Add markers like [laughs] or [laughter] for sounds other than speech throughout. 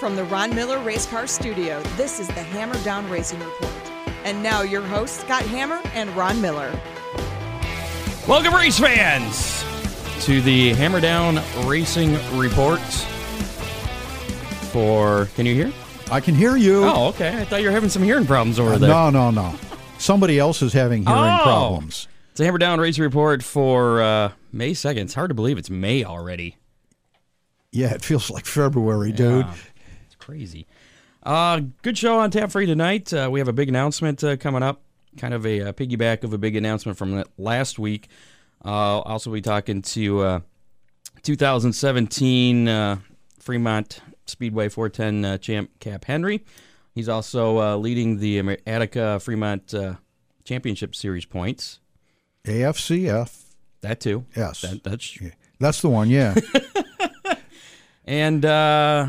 From the Ron Miller Race Car Studio, this is the Hammer Down Racing Report. And now your hosts, Scott Hammer and Ron Miller. Welcome, race fans, to the Hammer Down Racing Report. For can you hear? I can hear you. Oh, okay. I thought you were having some hearing problems over there. No, no, no. Somebody else is having hearing Oh. problems. It's a Hammer Down Racing Report for uh, May second. It's hard to believe it's May already. Yeah, it feels like February, dude. Yeah, it's crazy. Uh, good show on tap for you tonight. Uh, we have a big announcement uh, coming up, kind of a, uh piggyback of a big announcement from last week. Uh, I'll also be talking to uh, 2017 uh, Fremont Speedway 410 uh, champ Cap Henry. He's also uh, leading the Attica Fremont uh, Championship Series points. AFCF. That too. Yes. That, that's That's the one, yeah. [laughs] and uh,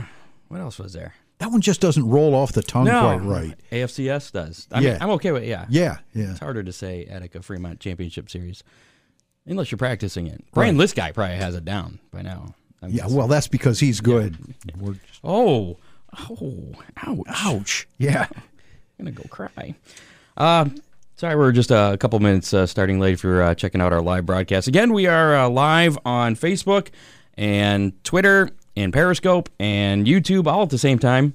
what else was there? That one just doesn't roll off the tongue quite right. AFCS does. I mean, Yeah. I'm okay with yeah. Yeah, yeah. It's harder to say Attica Fremont Championship Series unless you're practicing it. Brian this guy probably has it down by now. I'm Yeah, guessing. well, that's because he's good. We're just- oh, oh, ouch! ouch. Yeah. I'm [laughs] gonna go cry. Uh, sorry, we're just a couple minutes uh, starting late if you're uh, checking out our live broadcast. Again, we are uh, live on Facebook and Twitter and Periscope and YouTube all at the same time.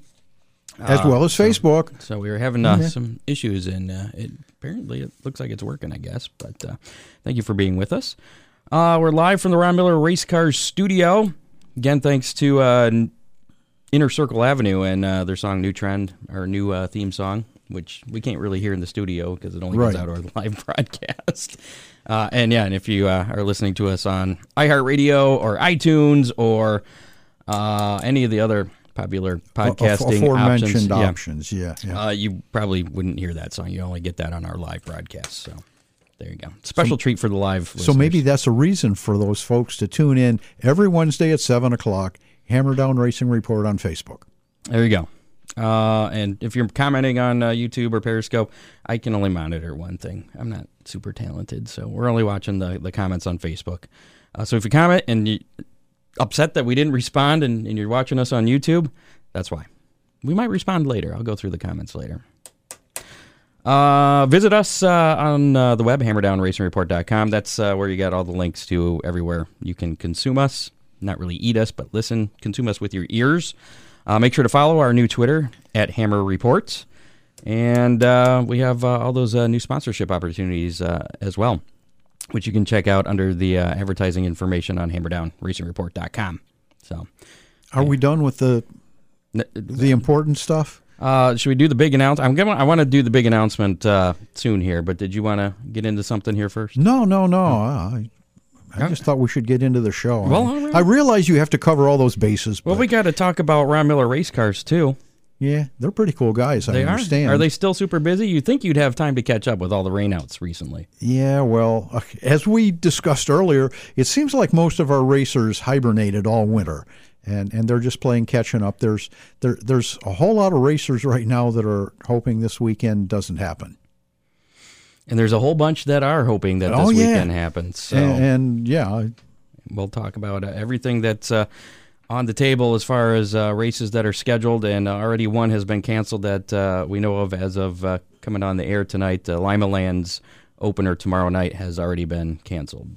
As well as Facebook. So we were having uh, some issues, and uh, it apparently it looks like it's working. I guess, but uh, thank you for being with us. Uh, we're live from the Ron Miller Race Cars Studio. Again, thanks to uh, Inner Circle Avenue and uh, their song "New Trend," our new uh, theme song, which we can't really hear in the studio because it only goes Right. out our [laughs] live broadcast. Uh, and yeah, and if you uh, are listening to us on iHeartRadio or iTunes or uh, any of the other popular podcasting aforementioned options, yeah, options. Yeah, yeah. uh, you probably wouldn't hear that song. You only get that on our live broadcast. So there you go. Special treat for the live. so maybe that's a reason for those folks to tune in every Wednesday at 7 o'clock. Hammer Down Racing Report on Facebook. there you go. Uh, and if you're commenting on uh, YouTube or Periscope, I can only monitor one thing. I'm not super talented, so we're only watching the, the comments on Facebook. Uh, so if you comment and you upset that we didn't respond and, and you're watching us on YouTube, that's why. We might respond later. I'll go through the comments later. Uh, visit us uh, on uh, the web, hammerdownracingreport.com. That's uh, where you got all the links to everywhere you can consume us. Not really eat us, but listen, consume us with your ears. Uh, make sure to follow our new Twitter at Hammer Reports. And uh, we have all those new sponsorship opportunities as well, which you can check out under the uh, advertising information on hammerdownracingreport.com. So, Are we done with the the important stuff? Uh, should we do the big announcement? I'm gonna. I want to do the big announcement uh, soon here, but did you want to get into something here first? No, no, no. I, I just thought we should get into the show. Well, I, right. I realize you have to cover all those bases. Well, but we got to talk about Ron Miller race cars too. Yeah, they're pretty cool guys. I They are. understand. Are they still super busy? You'd think you'd have time to catch up with all the rainouts recently. Yeah, well, uh, as we discussed earlier, it seems like most of our racers hibernated all winter, and, and they're just playing catching up. There's there there's a whole lot of racers right now that are hoping this weekend doesn't happen. And there's a whole bunch that are hoping that this Oh, yeah. weekend happens. So And, and yeah, we'll talk about uh, everything that's uh, on the table as far as uh, races that are scheduled, and uh, already one has been canceled that uh, we know of as of uh, coming on the air tonight. Uh, Limaland's opener tomorrow night has already been canceled.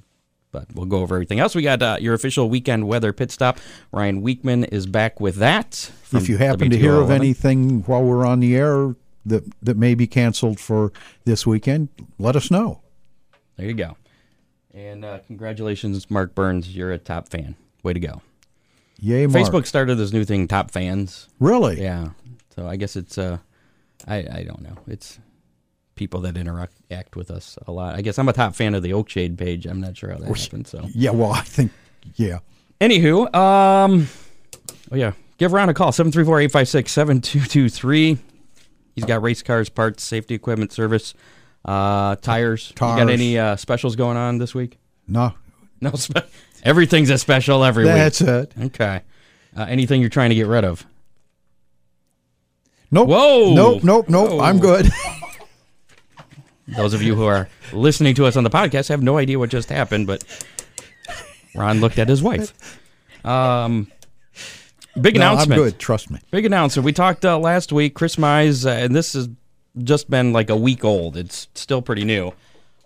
But we'll go over everything else. We got uh, your official weekend weather pit stop. Ryan Wichman is back with that. if you happen to hear of WTOL 11. anything while we're on the air that that may be canceled for this weekend, let us know. there you go. And uh, congratulations, Mark Burns. You're a top fan. Way to go. Yay, Mark. Facebook started this new thing, Top Fans. Really? Yeah. So I guess it's uh I I don't know. It's people that interact act with us a lot. I guess I'm a top fan of the Oakshade page. I'm not sure how that happened. So Yeah. Well, I think yeah. anywho, um oh yeah. Give Ron a call, 734-856-7223. He's got race cars, parts, safety equipment service, uh tires. You got any uh specials going on this week? No, No spe- everything's a special every that's it. Okay. Uh, anything you're trying to get rid of? Nope. Whoa. Nope. Nope. Nope. Whoa. I'm good. [laughs] Those of you who are listening to us on the podcast have no idea what just happened, but Ron looked at his wife. Um, big No, announcement. I'm good. Trust me. Big announcement. We talked uh, last week. Chris Mize, uh, and this has just been like a week old. It's still pretty new.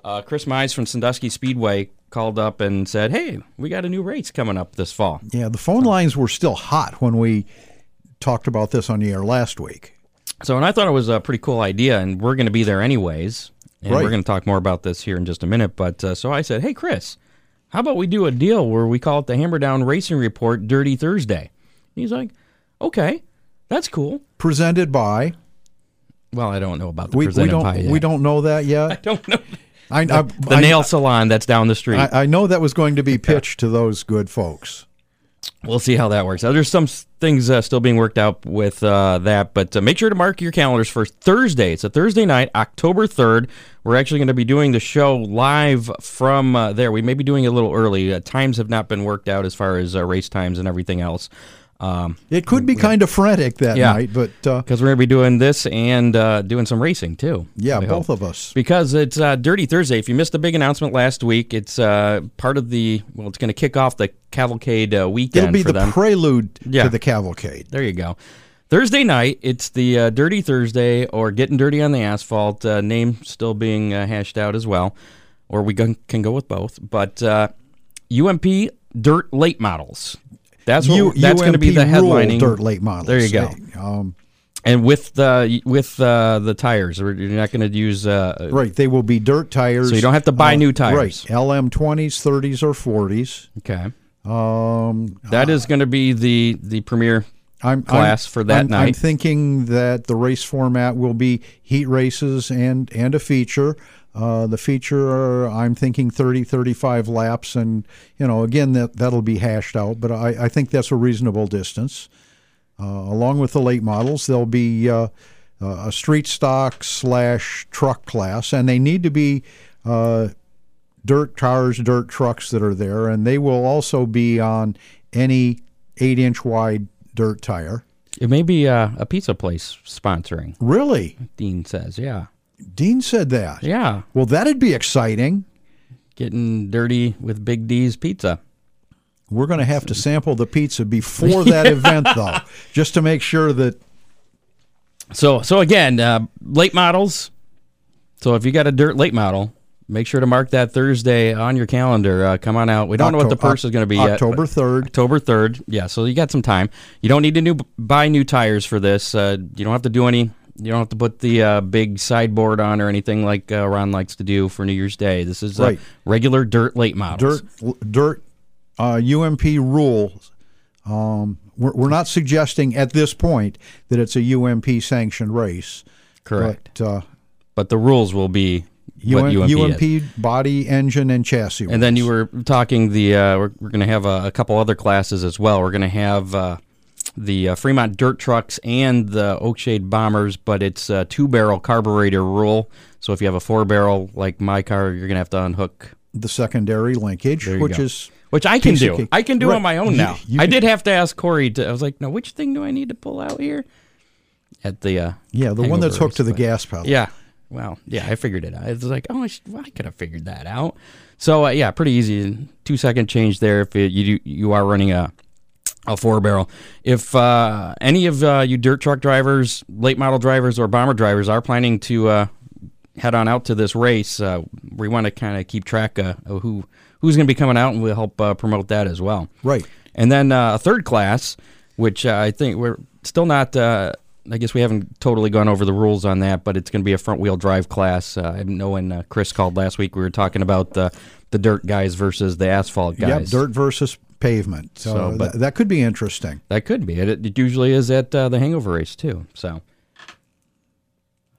Uh, Chris Mize from Sandusky Speedway called up and said, "Hey, we got a new race coming up this fall." Yeah, the phone lines were still hot when we talked about this on the air last week. So, and I thought it was a pretty cool idea, and we're going to be there anyways. And Right. we're going to talk more about this here in just a minute. But uh, so I said, "Hey, Chris, how about we do a deal where we call it the Hammer Down Racing Report Dirty Thursday?" And he's like, "Okay, that's cool." Presented by Well, I don't know about the we, we don't by yet. we don't know that yet. [laughs] I don't know. I, I, The I- nail salon that's down the street. I, I know that was going to be pitched to those good folks. We'll see how that works. There's some things uh, still being worked out with uh, that, but uh, make sure to mark your calendars for Thursday. It's a Thursday night, October 3rd. We're actually going to be doing the show live from uh, there. We may be doing it a little early. Uh, times have not been worked out as far as uh, race times and everything else. Um, It could be kind of frantic that Yeah. night, but uh, because we're going to be doing this and uh, doing some racing too. yeah, both hope. of us. because it's uh, Dirty Thursday. If you missed the big announcement last week, it's uh, part of the well, it's going to kick off the cavalcade uh, weekend It'll be the them. prelude Yeah. to the cavalcade. There you go. Thursday night, it's the uh, Dirty Thursday or Getting Dirty on the Asphalt. Uh, name still being uh, hashed out as well, or we can go with both. But uh, UMP Dirt Late Models. That's what, U- that's going to be the headlining. dirt late models. There you go. Um, And with the with uh, the tires, you're not going to use. Uh, right, they will be dirt tires. So you don't have to buy new tires. Right, LM twenties, thirties, or forties. Okay, Um, that is going to be the the premier I'm class I'm- for that I'm, I'm thinking that the race format will be heat races and and a feature. Uh, the feature, I'm thinking 30, 35 laps, and you know, again, that that'll be hashed out. But I, I think that's a reasonable distance. Uh, along with the late models, there'll be uh, uh, a street stock slash truck class, and they need to be uh, dirt cars, dirt trucks that are there, and they will also be on any eight inch wide dirt tire. It may be uh, a pizza place sponsoring. Really? Dean says, "Yeah, Dean said that. yeah." Well, that'd be exciting. Getting dirty with Big D's pizza. We're going to have to sample the pizza before that [laughs] event, though, just to make sure that. So so again, uh, late models. So if you got a dirt late model, make sure to mark that Thursday on your calendar. Uh, come on out. We don't know what the purse is going to be yet. October but- 3rd. October third. Yeah, so you got some time. You don't need to new buy new tires for this. Uh, you don't have to do any. You don't have to put the uh, big sideboard on or anything like uh, Ron likes to do for New Year's Day. This is uh, Right. regular dirt late models. Dirt, dirt, uh, UMP rules. Um, we're, we're not suggesting at this point that it's a UMP sanctioned race. Correct. But, uh, But the rules will be what UM, UMP. UMP body, engine, and chassis. And then you were talking the uh, we're, we're going to have a, a couple other classes as well. We're going to have uh, the uh, Fremont dirt trucks and the Oakshade bombers, but it's a two barrel carburetor rule. So if you have a four barrel like my car, you're going to have to unhook, the secondary linkage, which go. is which I can do. cake. I can do Right. on my own now. you I did have to ask Corey. To, I was like, no, which thing do I need to pull out here? At the uh, yeah, the one that's hooked to the gas pedal. Yeah. Well, yeah, I figured it out. It's like, oh, I, sh- well, I could have figured that out. So uh, yeah, pretty easy. Two second change there if it, you do, you are running a a four barrel. If uh, any of uh, you dirt truck drivers, late model drivers, or bomber drivers are planning to uh, head on out to this race, uh, we want to kind of keep track uh, of who who's going to be coming out, and we'll help uh, promote that as well. Right. And then uh, a third class, which uh, I think we're still not. Uh, I guess we haven't totally gone over the rules on that, but it's going to be a front wheel drive class. Uh, I know when uh, Chris called last week, we were talking about the the dirt guys versus the asphalt guys. Yep, guys. dirt versus pavement. So, So, but- that, that could be interesting. That could be it. It usually is at uh, the hangover race too. So.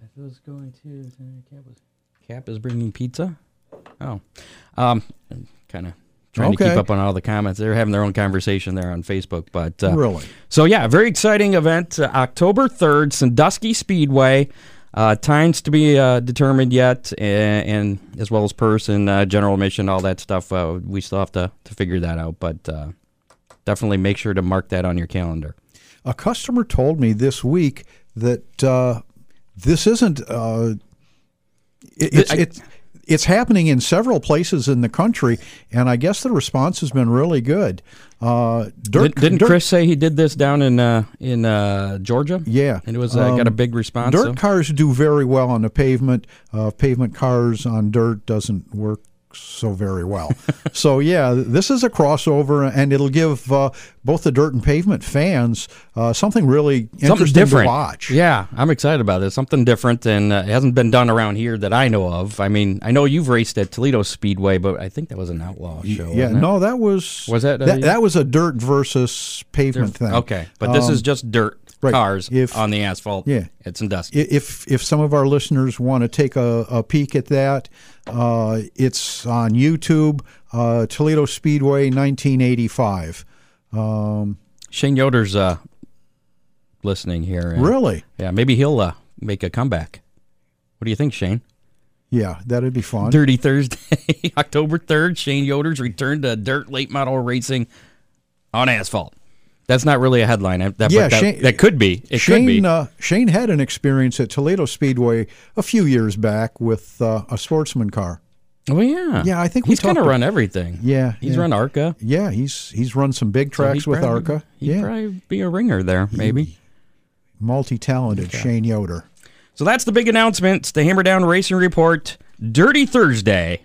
I was going to. Cap is, Cap is bringing pizza. Oh, um, kind of trying to keep up on all the comments. They're having their own conversation there on Facebook, but uh, Really? So yeah, very exciting event. Uh, October third, Sandusky Speedway. Uh, times to be uh, determined yet, and, and as well as person, uh, general admission, all that stuff. Uh, we still have to, to figure that out, but uh, definitely make sure to mark that on your calendar. A customer told me this week that uh, this isn't. Uh, it, it's I- it's it's happening in several places in the country, and I guess the response has been really good. Uh, dirt, Did, didn't dirt- Chris say he did this down in uh, in uh, Georgia? Yeah. and it was uh, got a Um, big response. Dirt so- cars do very well on the pavement. Uh, pavement cars on dirt doesn't work so very well. [laughs] so yeah, this is a crossover, and it'll give uh, both the dirt and pavement fans uh, something really Something interesting different. to watch. Yeah, I'm excited about this. Something different, and uh, it hasn't been done around here that I know of. I mean, I know you've raced at Toledo Speedway, but I think that was an outlaw show. Yeah, no, that was Was that, uh, that, that was a dirt versus pavement thing. Okay, but this Um, is just dirt right. cars If- on the asphalt. Yeah. it's in dust. If if some of our listeners want to take a, a peek at that, uh, it's on YouTube, uh, Toledo Speedway, 1985. Um, Shane Yoder's uh, listening here. really? Yeah, maybe he'll uh, make a comeback. What do you think, Shane? Yeah, that'd be fun. Dirty Thursday, [laughs] October 3rd, Shane Yoder's return to dirt late model racing on asphalt. That's not really a headline. That, Yeah, that, Shane- that could be. It could be. Shane uh, Shane had an experience at Toledo Speedway a few years back with uh, a sportsman car. oh, yeah. Yeah, I think he's kind of run everything. Yeah, He's yeah. run ARCA. Yeah, he's he's run some big tracks he'd with probably- ARCA. He'd Yeah, probably be a ringer there, maybe. multi-talented Shane Yoder. So that's the big announcement. It's the Hammer Down Racing Report Dirty Thursday.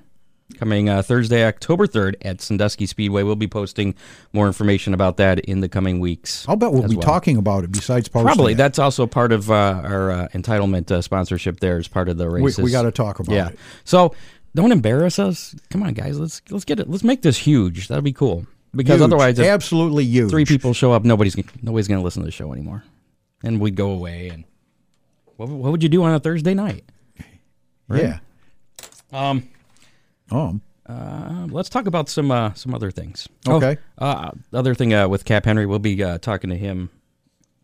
Coming uh, Thursday, October 3rd at Sandusky Speedway. We'll be posting more information about that in the coming weeks. I'll bet we'll be well. talking about it besides Probably. it. That's also part of uh, our uh, entitlement uh, sponsorship there as part of the we, races. we got to talk about Yeah. it. So don't embarrass us. Come on, guys. Let's let's get it. Let's make this huge. That'll be cool. Because Huge. otherwise, if absolutely huge. three people show up, nobody's gonna- nobody's going to listen to the show anymore, and we'd go away. And what, what would you do on a Thursday night? Yeah. Um, Oh, uh, let's talk about some uh, some other things. Okay. Oh, uh, other thing uh, with Cap Henry, we'll be uh, talking to him.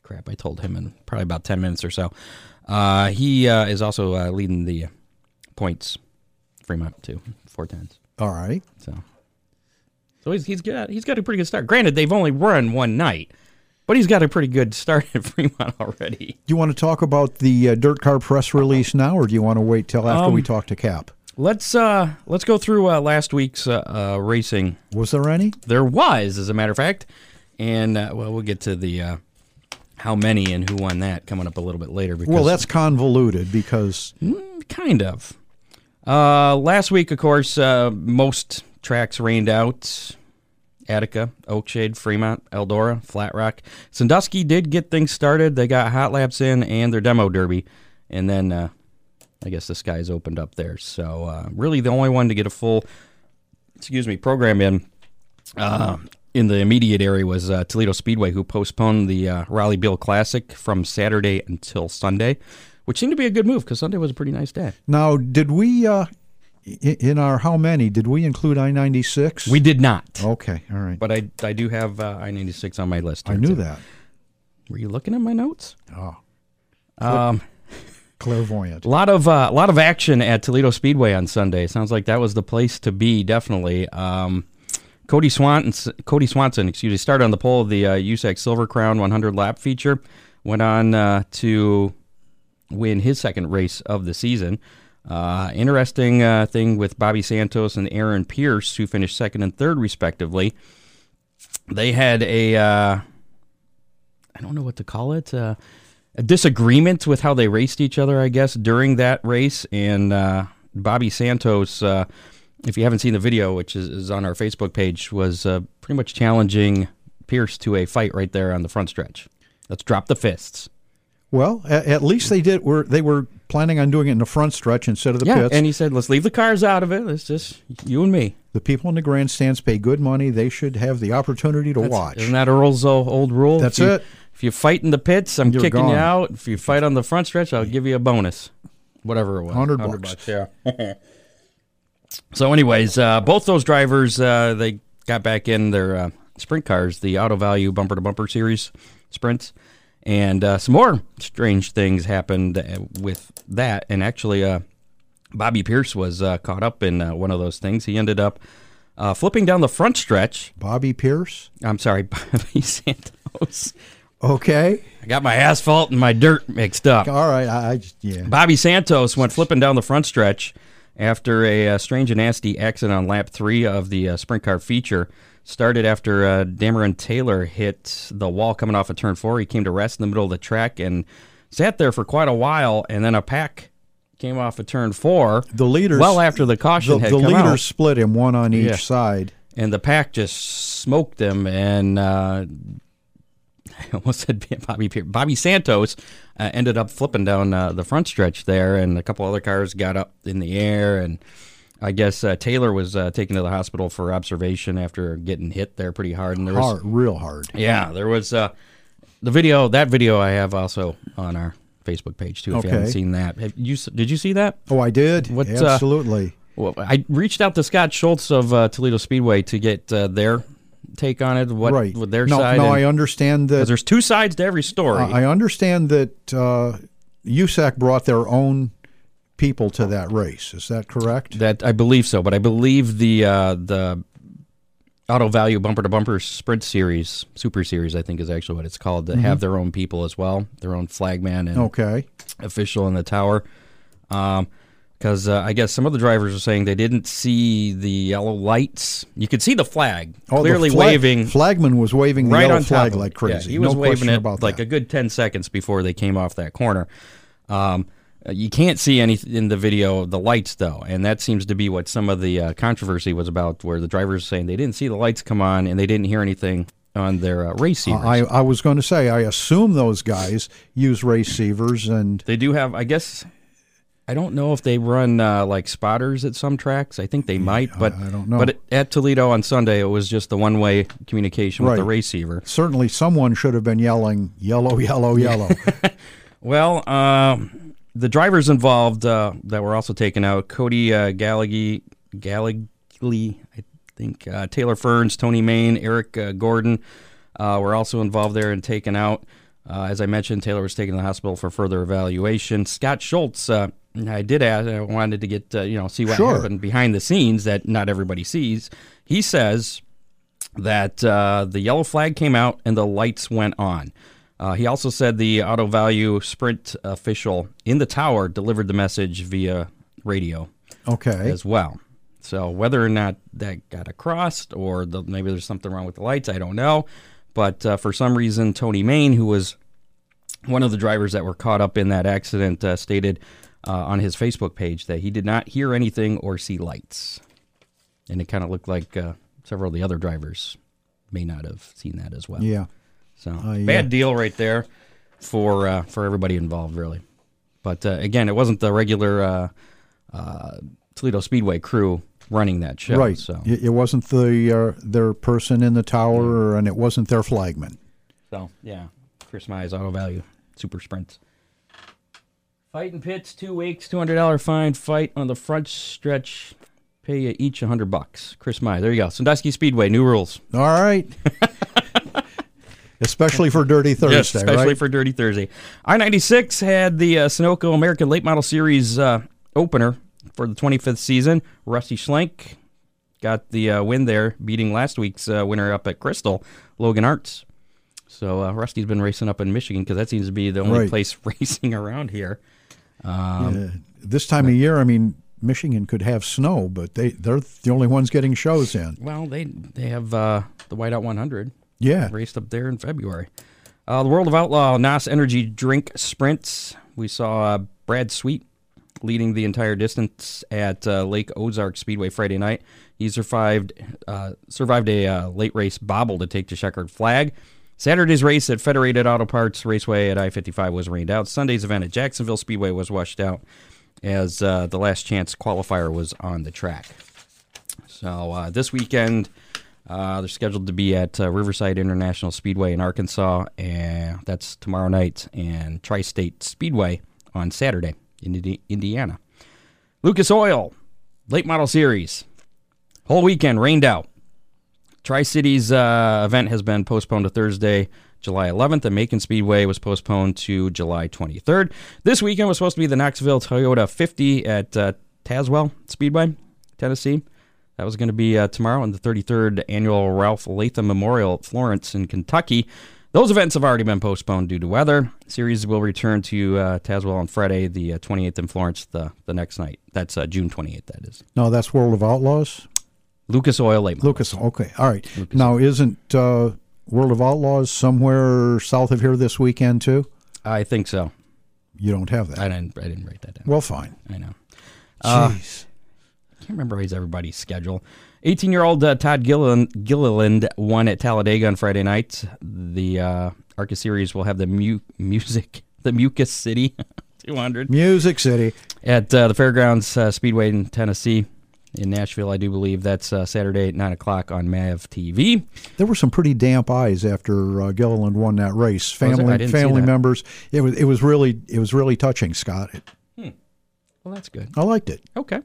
Crap, I told him in probably about ten minutes or so. Uh, he uh, is also uh, leading the points, Fremont too, four tens. all right. So, so he's he's got he's got a pretty good start. Granted, they've only run one night, but he's got a pretty good start at [laughs] Fremont already. Do you want to talk about the uh, dirt car press release now, or do you want to wait till after we Um, talk to Cap? Let's uh let's go through uh, last week's uh, uh, racing. Was there any? There was, as a matter of fact, and uh, well, we'll get to the uh, how many and who won that coming up a little bit later. Because Well, that's convoluted because kind of. Uh, last week, of course, uh, most tracks rained out. Attica, Oakshade, Fremont, Eldora, Flat Rock. Sandusky did get things started. They got hot laps in and their demo derby, and then uh, I guess the skies opened up there. So uh, really, the only one to get a full, excuse me, program in uh, in the immediate area was uh, Toledo Speedway, who postponed the uh, Raleigh Bill Classic from Saturday until Sunday, which seemed to be a good move because Sunday was a pretty nice day. now did we uh, in our how many did we include I ninety six? We did not, Okay, all right. but I I do have uh, I ninety six on my list. I knew too. that. Were you looking at my notes? Oh, Um, clairvoyant. a lot of uh, lot of action at Toledo Speedway on Sunday. Sounds like that was the place to be. Definitely. Um, Kody Swanson, Kody Swanson, excuse me, started on the pole of the uh, USAC Silver Crown 100 lap feature. Went on uh, to win his second race of the season. Uh, interesting uh, thing with Bobby Santos and Aaron Pierce, who finished second and third respectively. They had a uh, I don't know what to call it. A disagreement with how they raced each other, I guess, during that race. And uh, Bobby Santos, uh, if you haven't seen the video, which is, is on our Facebook page, was uh, pretty much challenging Pierce to a fight right there on the front stretch. Let's drop the fists. Well, at, least they did. Were they were planning on doing it in the front stretch instead of the yeah, pits? and he said, "Let's leave the cars out of it. It's just you and me." the people in the grandstands pay good money. They should have the opportunity to That's- watch. Isn't that Earl's uh, old rule? That's If you- it. If you fight in the pits, I'm You're kicking gone. you out. If you fight on the front stretch, I'll give you a bonus. Whatever it was. 100 bucks. yeah. [laughs] so, anyways, uh, both those drivers, uh, they got back in their uh, sprint cars, the Auto Value Bumper to Bumper Series sprints. And uh, some more strange things happened uh, with that. And actually, uh, Bobby Pierce was uh, caught up in uh, one of those things. He ended up uh, flipping down the front stretch. Bobby Pierce. I'm sorry, [laughs] Bobby Santos. Okay. I got my asphalt and my dirt mixed up. All right. I, I just yeah. Bobby Santos went flipping down the front stretch after a, uh strange and nasty accident on lap three of the uh, sprint car feature. Started after uh, Dameron Taylor hit the wall coming off of turn four. He came to rest in the middle of the track and sat there for quite a while, and then a pack came off of turn four. The leaders well after the caution the, had the come leaders out, split him one on each Yeah. side. and the pack just smoked him. And uh, [laughs] I almost said Bobby Bobby Santos uh, ended up flipping down uh, the front stretch there, and a couple other cars got up in the air, and I guess uh, Taylor was uh, taken to the hospital for observation after getting hit there pretty hard. And there was Hard, real hard. yeah, there was uh, the video. That video I have also on our Facebook page too. If you haven't seen that, have you did you see that? Oh, I did. What, uh, Absolutely. Well, I reached out to Scott Schultz of uh, Toledo Speedway to get uh, their take on it. What right. with their no, side? no, and- I understand that. there's two sides to every story. I understand that uh, USAC brought their own people to that race. Is that correct? that I believe so, but I believe the uh, the Auto Value Bumper to Bumper Sprint Series, Super Series, I think is actually what it's called. That have their own people as well, their own flagman and Okay. official in the tower. Because uh, I guess some of the drivers are saying they didn't see the yellow lights. You could see the flag Oh, the clearly flag- waving Flagman was waving the right yellow flag like crazy. Yeah, he was no waving it about like that. a good ten seconds before they came off that corner. Um, uh, you can't see any in the video the lights though, and that seems to be what some of the uh, controversy was about, where the drivers are saying they didn't see the lights come on and they didn't hear anything on their uh, receivers. I, I was going to say, I assume those guys use receivers, and They do have, I guess. I don't know if they run uh, like spotters at some tracks. I think they might, but I don't know. But at Toledo on Sunday, it was just the one-way communication with the Right. receiver. certainly someone should have been yelling, yellow, [laughs] yellow, yellow. [laughs] Well, um, the drivers involved uh, that were also taken out: Cody uh, Gallaghy, Gallagly, I think, uh, Taylor Ferns, Tony Main, Eric uh, Gordon uh, were also involved there and taken out. Uh, as I mentioned, Taylor was taken to the hospital for further evaluation. Scott Schultz, uh, I did ask, I wanted to get uh, you know see what Sure. happened behind the scenes that not everybody sees. He says that uh, the yellow flag came out and the lights went on. Uh, he also said the Auto Value Sprint official in the tower delivered the message via radio Okay. as well. So whether or not that got across or the, maybe there's something wrong with the lights, I don't know. But uh, for some reason, Tony Main, who was one of the drivers that were caught up in that accident, uh, stated uh, on his Facebook page that he did not hear anything or see lights. And it kind of looked like uh, several of the other drivers may not have seen that as well. Yeah. So yeah. bad deal right there for uh, for everybody involved, really. But uh, again, it wasn't the regular uh, uh, Toledo Speedway crew running that show. Right. So It, it wasn't the uh, their person in the tower, and it wasn't their flagman. so yeah, Chris Mize Auto Value Super Sprints. Fighting pits, two weeks, two hundred dollar fine. Fight on the front stretch. Pay you each a hundred bucks. Chris Mize. There you go. Sandusky Speedway. New rules. All right. [laughs] Especially for Dirty Thursday, Yes, especially right? for Dirty Thursday. I 96 had the uh, Sunoco American Late Model Series uh, opener for the 25th season. Rusty Schlenk got the uh, win there, beating last week's uh, winner up at Crystal, Logan Arts. So uh, Rusty's been racing up in Michigan because that seems to be the only Right. place [laughs] racing around here. Uh, this time of year, I mean, Michigan could have snow, but they they're the only ones getting shows in. Well, they they have uh, the Whiteout 100. Yeah. raced up there in February. Uh, the World of Outlaw NOS Energy Drink Sprints. We saw uh, Brad Sweet leading the entire distance at uh, Lake Ozark Speedway Friday night. He survived uh, survived a uh, late race bobble to take the checkered flag. Saturday's race at Federated Auto Parts Raceway at I-55 was rained out. Sunday's event at Jacksonville Speedway was washed out as uh, the last chance qualifier was on the track. So uh, this weekend, uh, they're scheduled to be at uh, Riverside International Speedway in Arkansas, and that's tomorrow night, and Tri State Speedway on Saturday in Indiana. Lucas Oil, late model series, whole weekend rained out. Tri Cities uh, event has been postponed to Thursday, July 11th, and Macon Speedway was postponed to July 23rd. This weekend was supposed to be the Knoxville Toyota 50 at uh, Tazewell Speedway, Tennessee. That was going to be uh, tomorrow, and the 33rd annual Ralph Latham Memorial at Florence in Kentucky. Those events have already been postponed due to weather. Series will return to uh, Tazewell on Friday, the uh, 28th in Florence, the, the next night. That's uh, June 28th, that is. No, that's World of Outlaws. Lucas Oil Late Model. Lucas. Okay, all right. Now, isn't uh, World of Outlaws somewhere south of here this weekend too? I think so. You don't have that. I didn't, I didn't write that down. well, fine. I know. Uh, Jeez. can't remember everybody's schedule. 18 year old uh, Todd Gilliland, Gilliland won at Talladega on Friday night. The uh, ARCA series will have the mu- music, [laughs] the Mucus City [laughs] 200 Music City. at uh, the Fairgrounds uh, Speedway in Tennessee. In Nashville, I do believe that's uh, Saturday at 9 o'clock on MAV TV. There were some pretty damp eyes after uh, Gilliland won that race. Family, family members. It was, it was really, it was really touching, Scott. Well, that's good. I liked it. Okay.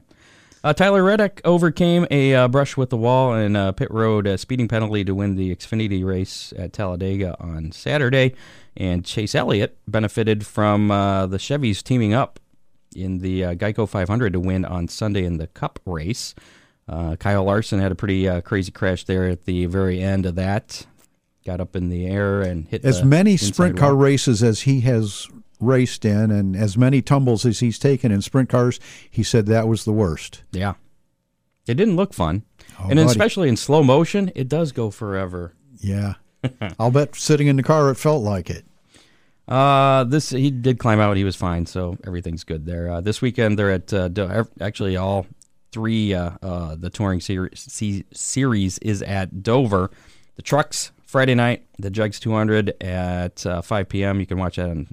Uh, Tyler Reddick overcame a uh, brush with the wall and uh, pit road speeding penalty to win the Xfinity race at Talladega on Saturday. And Chase Elliott benefited from uh, the Chevys teaming up in the uh, Geico 500 to win on Sunday in the Cup race. Uh, Kyle Larson had a pretty uh, crazy crash there at the very end of that. Got up in the air and hit As many sprint car wall. races as he has raced in, and as many tumbles as he's taken in sprint cars, he said that was the worst. Yeah. It didn't look fun. Oh, and buddy. especially in slow motion, it does go forever. Yeah. [laughs] I'll bet sitting in the car it felt like it. Uh, this he did climb out. He was fine, so everything's good there. Uh, this weekend they're at uh, Do- actually all three. Uh, uh, the touring series series is at Dover. The trucks Friday night. The JEGS 200 at uh, 5 p.m. You can watch that on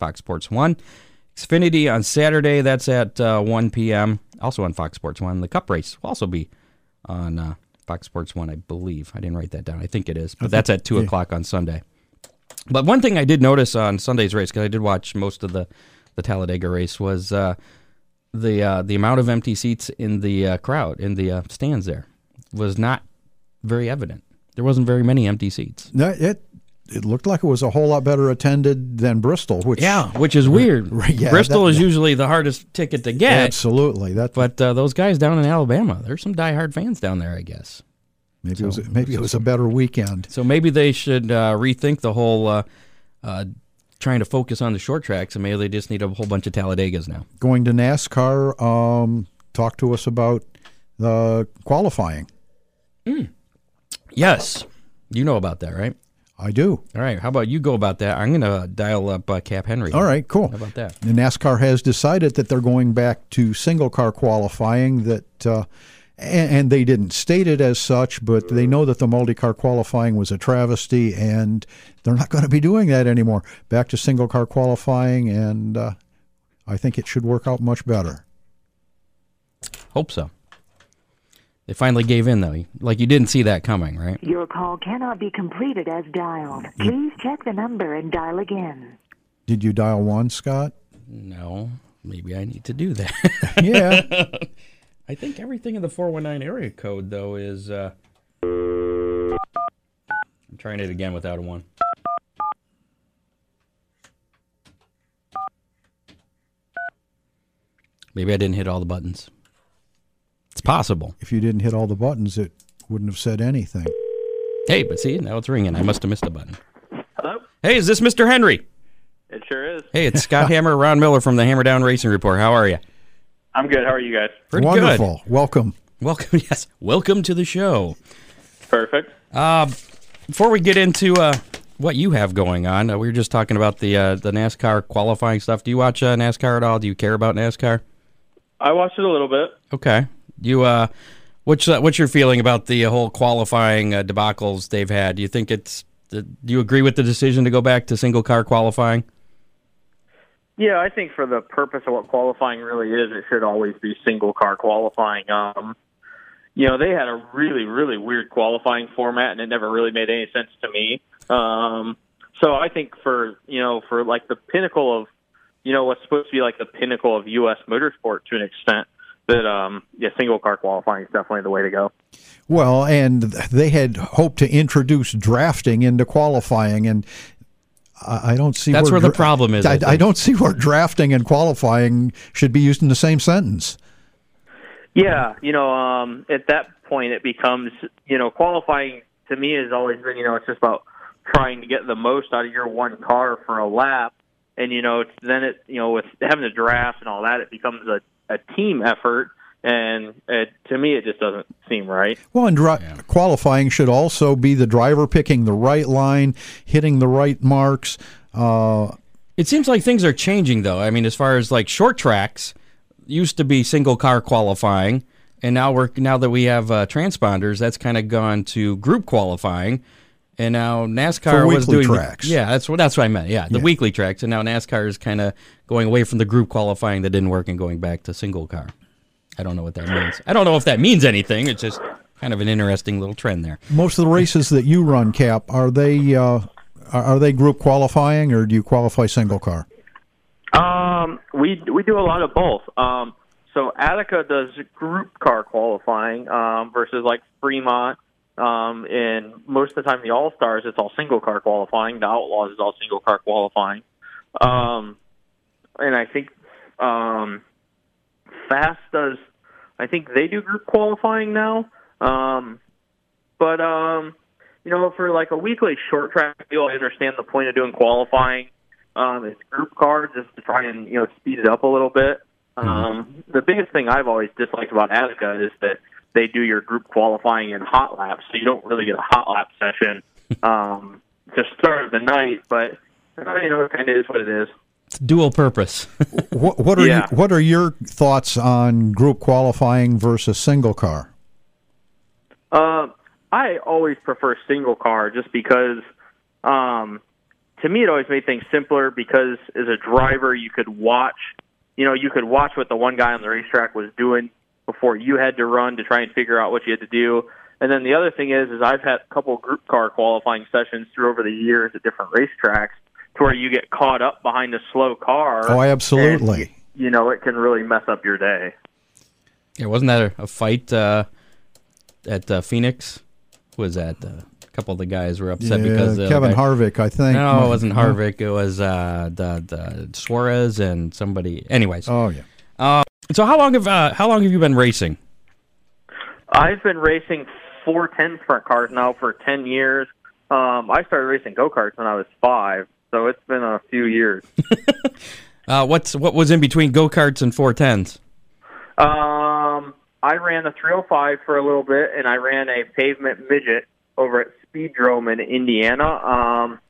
Fox Sports One. Xfinity on Saturday. That's at uh, 1 p.m. Also on Fox Sports One. The Cup race will also be on uh, Fox Sports One, I believe. I didn't write that down. I think it is, but that's at two o'clock on Sunday. But one thing I did notice on Sunday's race, because I did watch most of the, the Talladega race, was uh, the uh, the amount of empty seats in the uh, crowd in the uh, stands there was not very evident. There wasn't very many empty seats. No, it it looked like it was a whole lot better attended than Bristol, which Yeah, which is weird. [laughs] right, yeah, Bristol that- is usually the hardest ticket to get, absolutely that but uh, those guys down in Alabama, there's some diehard fans down there, I guess. maybe it was maybe it was a better weekend. So maybe they should uh, rethink the whole uh, uh, trying to focus on the short tracks, and maybe they just need a whole bunch of Talladegas now. Going to NASCAR, um, talk to us about the qualifying. Yes, you know about that, right? I do. All right, how about you go about that? I'm going to dial up uh, Cap Henry. All right, cool. How about that? The NASCAR has decided that they're going back to single car qualifying. That uh, and, and they didn't state it as such, but they know that the multi car qualifying was a travesty, and they're not going to be doing that anymore. Back to single car qualifying, and uh, I think it should work out much better. Hope so. They finally gave in, though. Like you didn't see that coming, right? Your call cannot be completed as dialed. Please check the number and dial again. Did you dial one, Scott? No, maybe I need to do that. [laughs] [laughs] Yeah. I think everything in the 419 area code, though, is. Uh... I'm trying it again without a one. Maybe I didn't hit all the buttons. It's possible. if you didn't hit all the buttons, it wouldn't have said anything. Hey, but see, now it's ringing. I must have missed a button. Hello? Hey, is this Mr. Henry? It sure is. Hey, it's Scott [laughs] Hammer, Ron Miller from the Hammer Down Racing Report. How are you? I'm good. How are you guys? Pretty Wonderful. Welcome. good. Welcome, [laughs] yes, welcome to the show. Perfect. Before we get into uh, what you have going on, uh, we were just talking about the uh, the NASCAR qualifying stuff. Do you watch uh, NASCAR at all? Do you care about NASCAR? I watched it a little bit. Okay. You uh, what's uh, what's your feeling about the whole qualifying uh, debacles they've had? Do you think it's do you agree with the decision to go back to single car qualifying? Yeah, I think for the purpose of what qualifying really is, it should always be single car qualifying. Um, you know, they had a really, really weird qualifying format, and it never really made any sense to me. Um, so I think for you know, for like the pinnacle of you know what's supposed to be like the pinnacle of U.S. motorsport to an extent, that um, yeah, single car qualifying is definitely the way to go. Well, and they had hoped to introduce drafting into qualifying, and I I don't see That's where the dra- problem is, I I, I don't see where drafting and qualifying should be used in the same sentence. Yeah, you know, um, at that point it becomes, you know, qualifying to me has always been, you know, it's just about trying to get the most out of your one car for a lap. And you know, it's, then it you know with having the draft and all that, it becomes a a team effort. And it, to me, it just doesn't seem right. Well, and dri- qualifying should also be the driver picking the right line, hitting the right marks. Uh, It seems like things are changing, though. I mean, as far as like short tracks, used to be single car qualifying, and now we're now that we have uh, transponders, that's kind of gone to group qualifying. And now NASCAR was weekly doing the- tracks. yeah, that's what that's what I meant. Yeah, the Yeah. weekly tracks, and now NASCAR is kind of going away from the group qualifying that didn't work and going back to single car. I don't know what that means. I don't know if that means anything. It's just kind of an interesting little trend there. most of the races that you run, Cap, are they uh, are are they group qualifying or do you qualify single car? Um, we we do a lot of both. Um, so Attica does group car qualifying um, versus like Fremont. Um, and most of the time, the All Stars it's all single car qualifying. The Outlaws is all single car qualifying. Um, and I think um, Fast does. I think they do group qualifying now. Um, but um, you know, for like a weekly short track deal, I understand the point of doing qualifying. Um, it's group cars just to try and you know speed it up a little bit. Um, the biggest thing I've always disliked about Attica is that they do your group qualifying in hot laps, so you don't really get a hot lap session [laughs] um, to start the night. But uh, you know, it kind of is what it is. It's dual purpose. [laughs] What, what are Yeah. you, what are your thoughts on group qualifying versus single car? Uh, I always prefer single car just because, um, to me, it always made things simpler because as a driver, you could watch, you know, you could watch what the one guy on the racetrack was doing before you had to run to try and figure out what you had to do. And then the other thing is, is I've had a couple group car qualifying sessions through over the years at different racetracks to where you get caught up behind a slow car. Oh, absolutely. and, you know, it can really mess up your day. Yeah, wasn't that a, a fight uh, at uh, Phoenix? Was that? Uh, a couple of the guys were upset Yeah, because uh, Kevin the- Harvick, I think. No, it wasn't Harvick. It was uh, the, the Suarez and somebody. Anyways, Oh yeah. So how long have uh, how long have you been racing? I've been racing four ten sprint cars now for ten years. Um, I started racing go karts when I was five, so it's been a few years. [laughs] Uh, what's what was in between go karts and four tens? um, I ran the 305 for a little bit, and I ran a pavement midget over at Speedrome in Indiana. Um,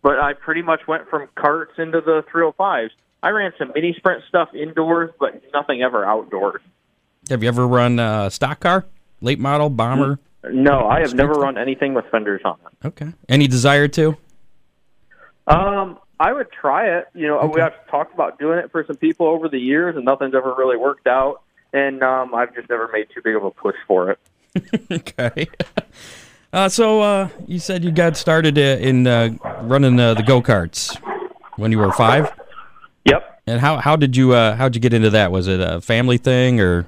but I pretty much went from karts into the 305s. I ran some mini sprint stuff indoors, but nothing ever outdoors. Have you ever run uh, stock car, late model, bomber? No, I have never run anything with fenders on it. Okay. Any desire to? Um, I would try it. You know, we have talked about doing it for some people over the years, and nothing's ever really worked out. And um, I've just never made too big of a push for it. [laughs] Okay. [laughs] Uh, so uh, you said you got started uh, in uh, running uh, the go karts when you were five. And how how did you uh, how'd you get into that? Was it a family thing or?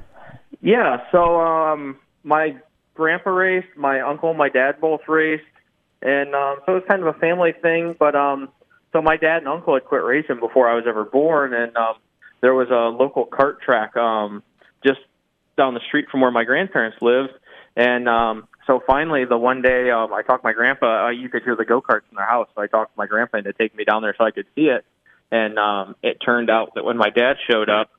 Yeah. So um, my grandpa raced, my uncle, my dad both raced, and um, so it was kind of a family thing. But um, so my dad and uncle had quit racing before I was ever born, and um, there was a local kart track um, just down the street from where my grandparents lived, and um, so finally the one day um, I talked to my grandpa. Uh, you could hear the go karts in their house, so I talked to my grandpa into taking me down there so I could see it. And um, it turned out that when my dad showed up,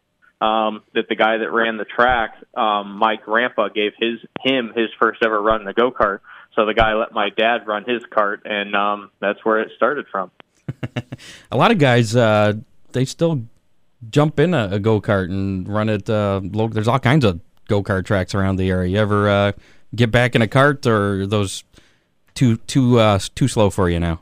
um, that the guy that ran the track, um, my grandpa gave his him his first ever run in the go kart. So the guy let my dad run his cart, and um, that's where it started from. [laughs] A lot of guys uh, they still jump in a, a go kart and run it. Uh, lo- there's all kinds of go kart tracks around the area. You ever uh, get back in a cart, or those too too uh, too slow for you now?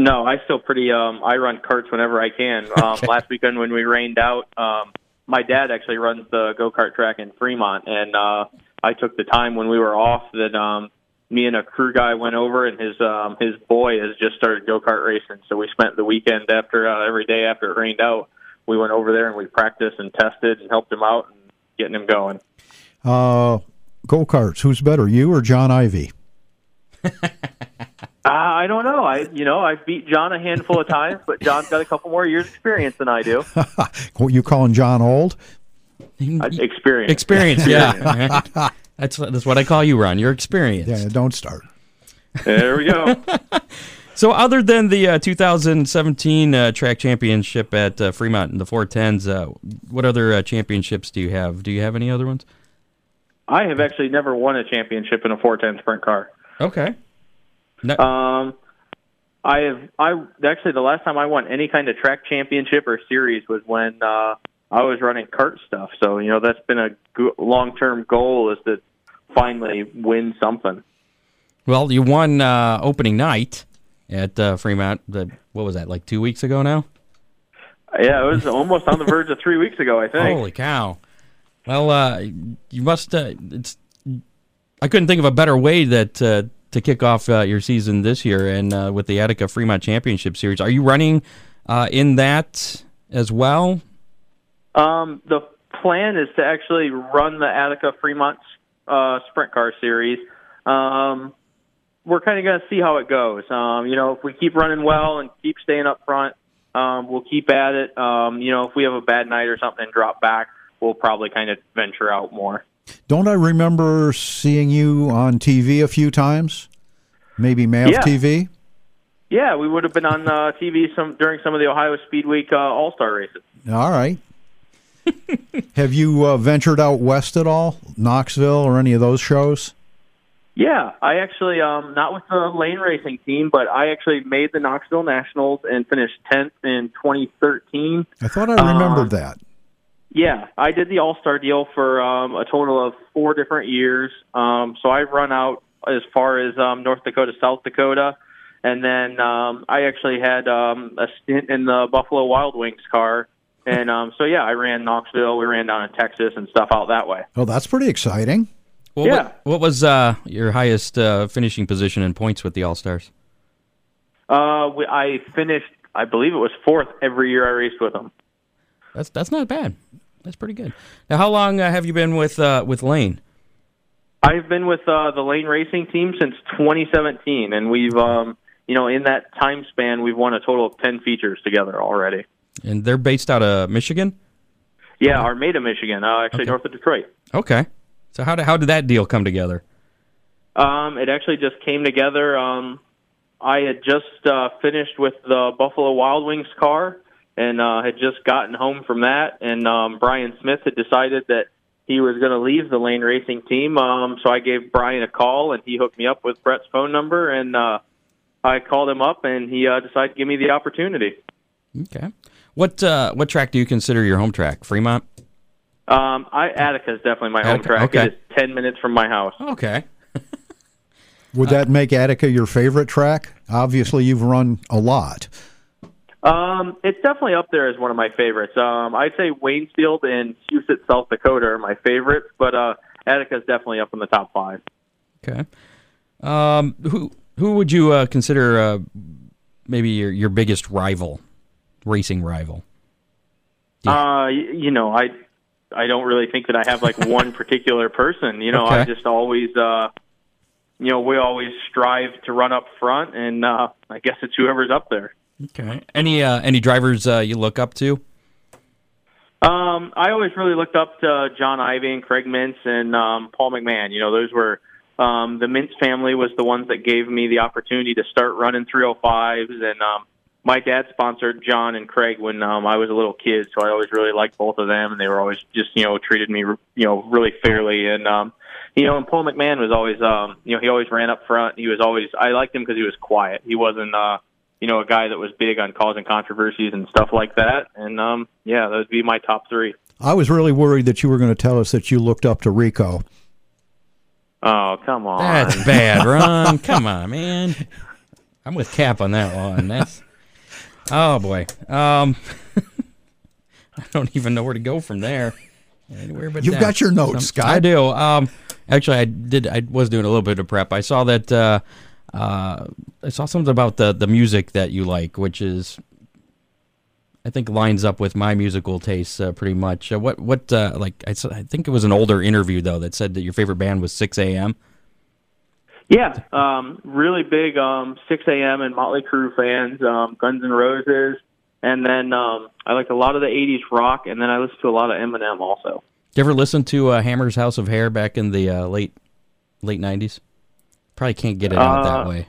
No, I still pretty. Um, I run carts whenever I can. [laughs] Um, Last weekend when we rained out, um, my dad actually runs the go kart track in Fremont, and uh, I took the time when we were off that um, me and a crew guy went over, and his um, his boy has just started go kart racing. So we spent the weekend after uh, every day after it rained out. We went over there and we practiced and tested and helped him out and getting him going. Uh, go karts. Who's better, you or John Ivy? [laughs] Uh, I don't know. I you know I've beat John a handful of times, but John's got a couple more years experience than I do. [laughs] What you calling John old? Uh, experience. Experience, yeah. [laughs] [laughs] that's what- that's what I call you, Ron. Your experience. Yeah, don't start. There we go. So, other than the uh, 2017 uh, track championship at uh, Fremont in the 410s, uh, what other uh, championships do you have? Do you have any other ones? I have actually never won a championship in a 410 sprint car. Okay. No- Um, I have. I actually the last time I won any kind of track championship or series was when uh, I was running kart stuff. So you know that's been a go- long-term goal is to finally win something. well, you won uh, opening night at uh, Fremont. The, what was that, like two weeks ago now? Yeah, it was almost on the verge of three weeks ago. I think. [laughs] Holy cow! Well, uh, you must. Uh, it's. I couldn't think of a better way that uh, to kick off uh, your season this year, and uh, with the Attica Fremont Championship Series. Are you running uh, in that as well? Um, the plan is to actually run the Attica Fremont uh, Sprint Car Series. Um, we're kind of going to see how it goes. Um, you know, if we keep running well and keep staying up front, um, we'll keep at it. Um, you know, if we have a bad night or something and drop back, we'll probably kind of venture out more. Don't I remember seeing you on TV a few times? Maybe MAV Yeah. TV? Yeah, we would have been on uh, TV some during some of the Ohio Speed Week uh, All Star races. All right. [laughs] Have you uh, ventured out west at all? Knoxville or any of those shows? Yeah, I actually um not with the lane racing team, but I actually made the Knoxville Nationals and finished 10th in 2013. I thought I remembered Uh, that. Yeah, I did the All Star deal for um, a total of four different years. Um, so I run out as far as um, North Dakota, South Dakota, and then um, I actually had um, a stint in the Buffalo Wild Wings car. And um, so yeah, I ran Knoxville. We ran down in Texas and stuff out that way. Oh, that's pretty exciting. Well, Yeah. What, what was uh, your highest uh, finishing position in points with the All Stars? Uh, we, I finished, I believe it was fourth every year I raced with them. That's that's not bad. That's pretty good. Now, how long uh, have you been with uh, with Lane? I've been with uh, the Lane Racing team since 2017, and we've, um, you know, in that time span, we've won a total of 10 features together already. And they're based out of Michigan. Yeah, Armada, Michigan, uh, actually Okay. north of Detroit. Okay. So how did how did that deal come together? Um, it actually just came together. Um, I had just uh, finished with the Buffalo Wild Wings car and uh, had just gotten home from that. And um, Brian Smith had decided that he was going to leave the Lane Racing team. Um, so I gave Brian a call, and he hooked me up with Brett's phone number. And uh, I called him up, and he uh, decided to give me the opportunity. Okay. What uh, what track do you consider your home track? Fremont. Um, I Attica is definitely my home track. okay. It is ten minutes from my house. Okay. Would that make Attica your favorite track? Obviously, you've run a lot. Um, it's definitely up there as one of my favorites. Um, I'd say Waynesfield and Huset's, South Dakota are my favorites, but uh, Attica's definitely up in the top five. Okay. Um, who who would you uh, consider uh, maybe your your biggest rival, racing rival? Uh, y- you know, I I don't really think that I have like [laughs] one particular person. You know, I just always, uh, you know, we always strive to run up front, and uh, I guess it's whoever's up there. Okay. Any uh, any drivers uh, you look up to? Um, I always really looked up to John Ivy and Craig Mintz and um, Paul McMahon. You know, those were um, the Mintz family was the ones that gave me the opportunity to start running 305s, and um, my dad sponsored John and Craig when um, I was a little kid, so I always really liked both of them, and they were always just you know treated me you know really fairly, and um, you know, and Paul McMahon was always um, you know he always ran up front. He was always I liked him because he was quiet. He wasn't. uh you know, a guy that was big on causing controversies and stuff like that. And um, yeah, those would be my top three. I was really worried that you were going to tell us that you looked up to Rico. Oh, come on. That's bad, [laughs] Ron. Come on, man. I'm with Cap on that one. That's oh boy. Um, [laughs] I don't even know where to go from there. Anywhere but You've down. got your notes, Scott. I do. Um, actually, I did. I was doing a little bit of prep. I saw that. Uh, uh, I saw something about the the music that you like, which is, I think, lines up with my musical tastes uh, pretty much. Uh, what what uh, like I, I think it was an older interview though that said that your favorite band was Sixx:A.M. Yeah, um, really big um, Sixx:A.M. and Motley Crue fans, um, Guns N' Roses, and then um, I like a lot of the 80s rock, and then I listen to a lot of Eminem also. Did you ever listen to uh, Hammer's House of Hair back in the uh, late late nineties? Probably can't get it out that Uh, way.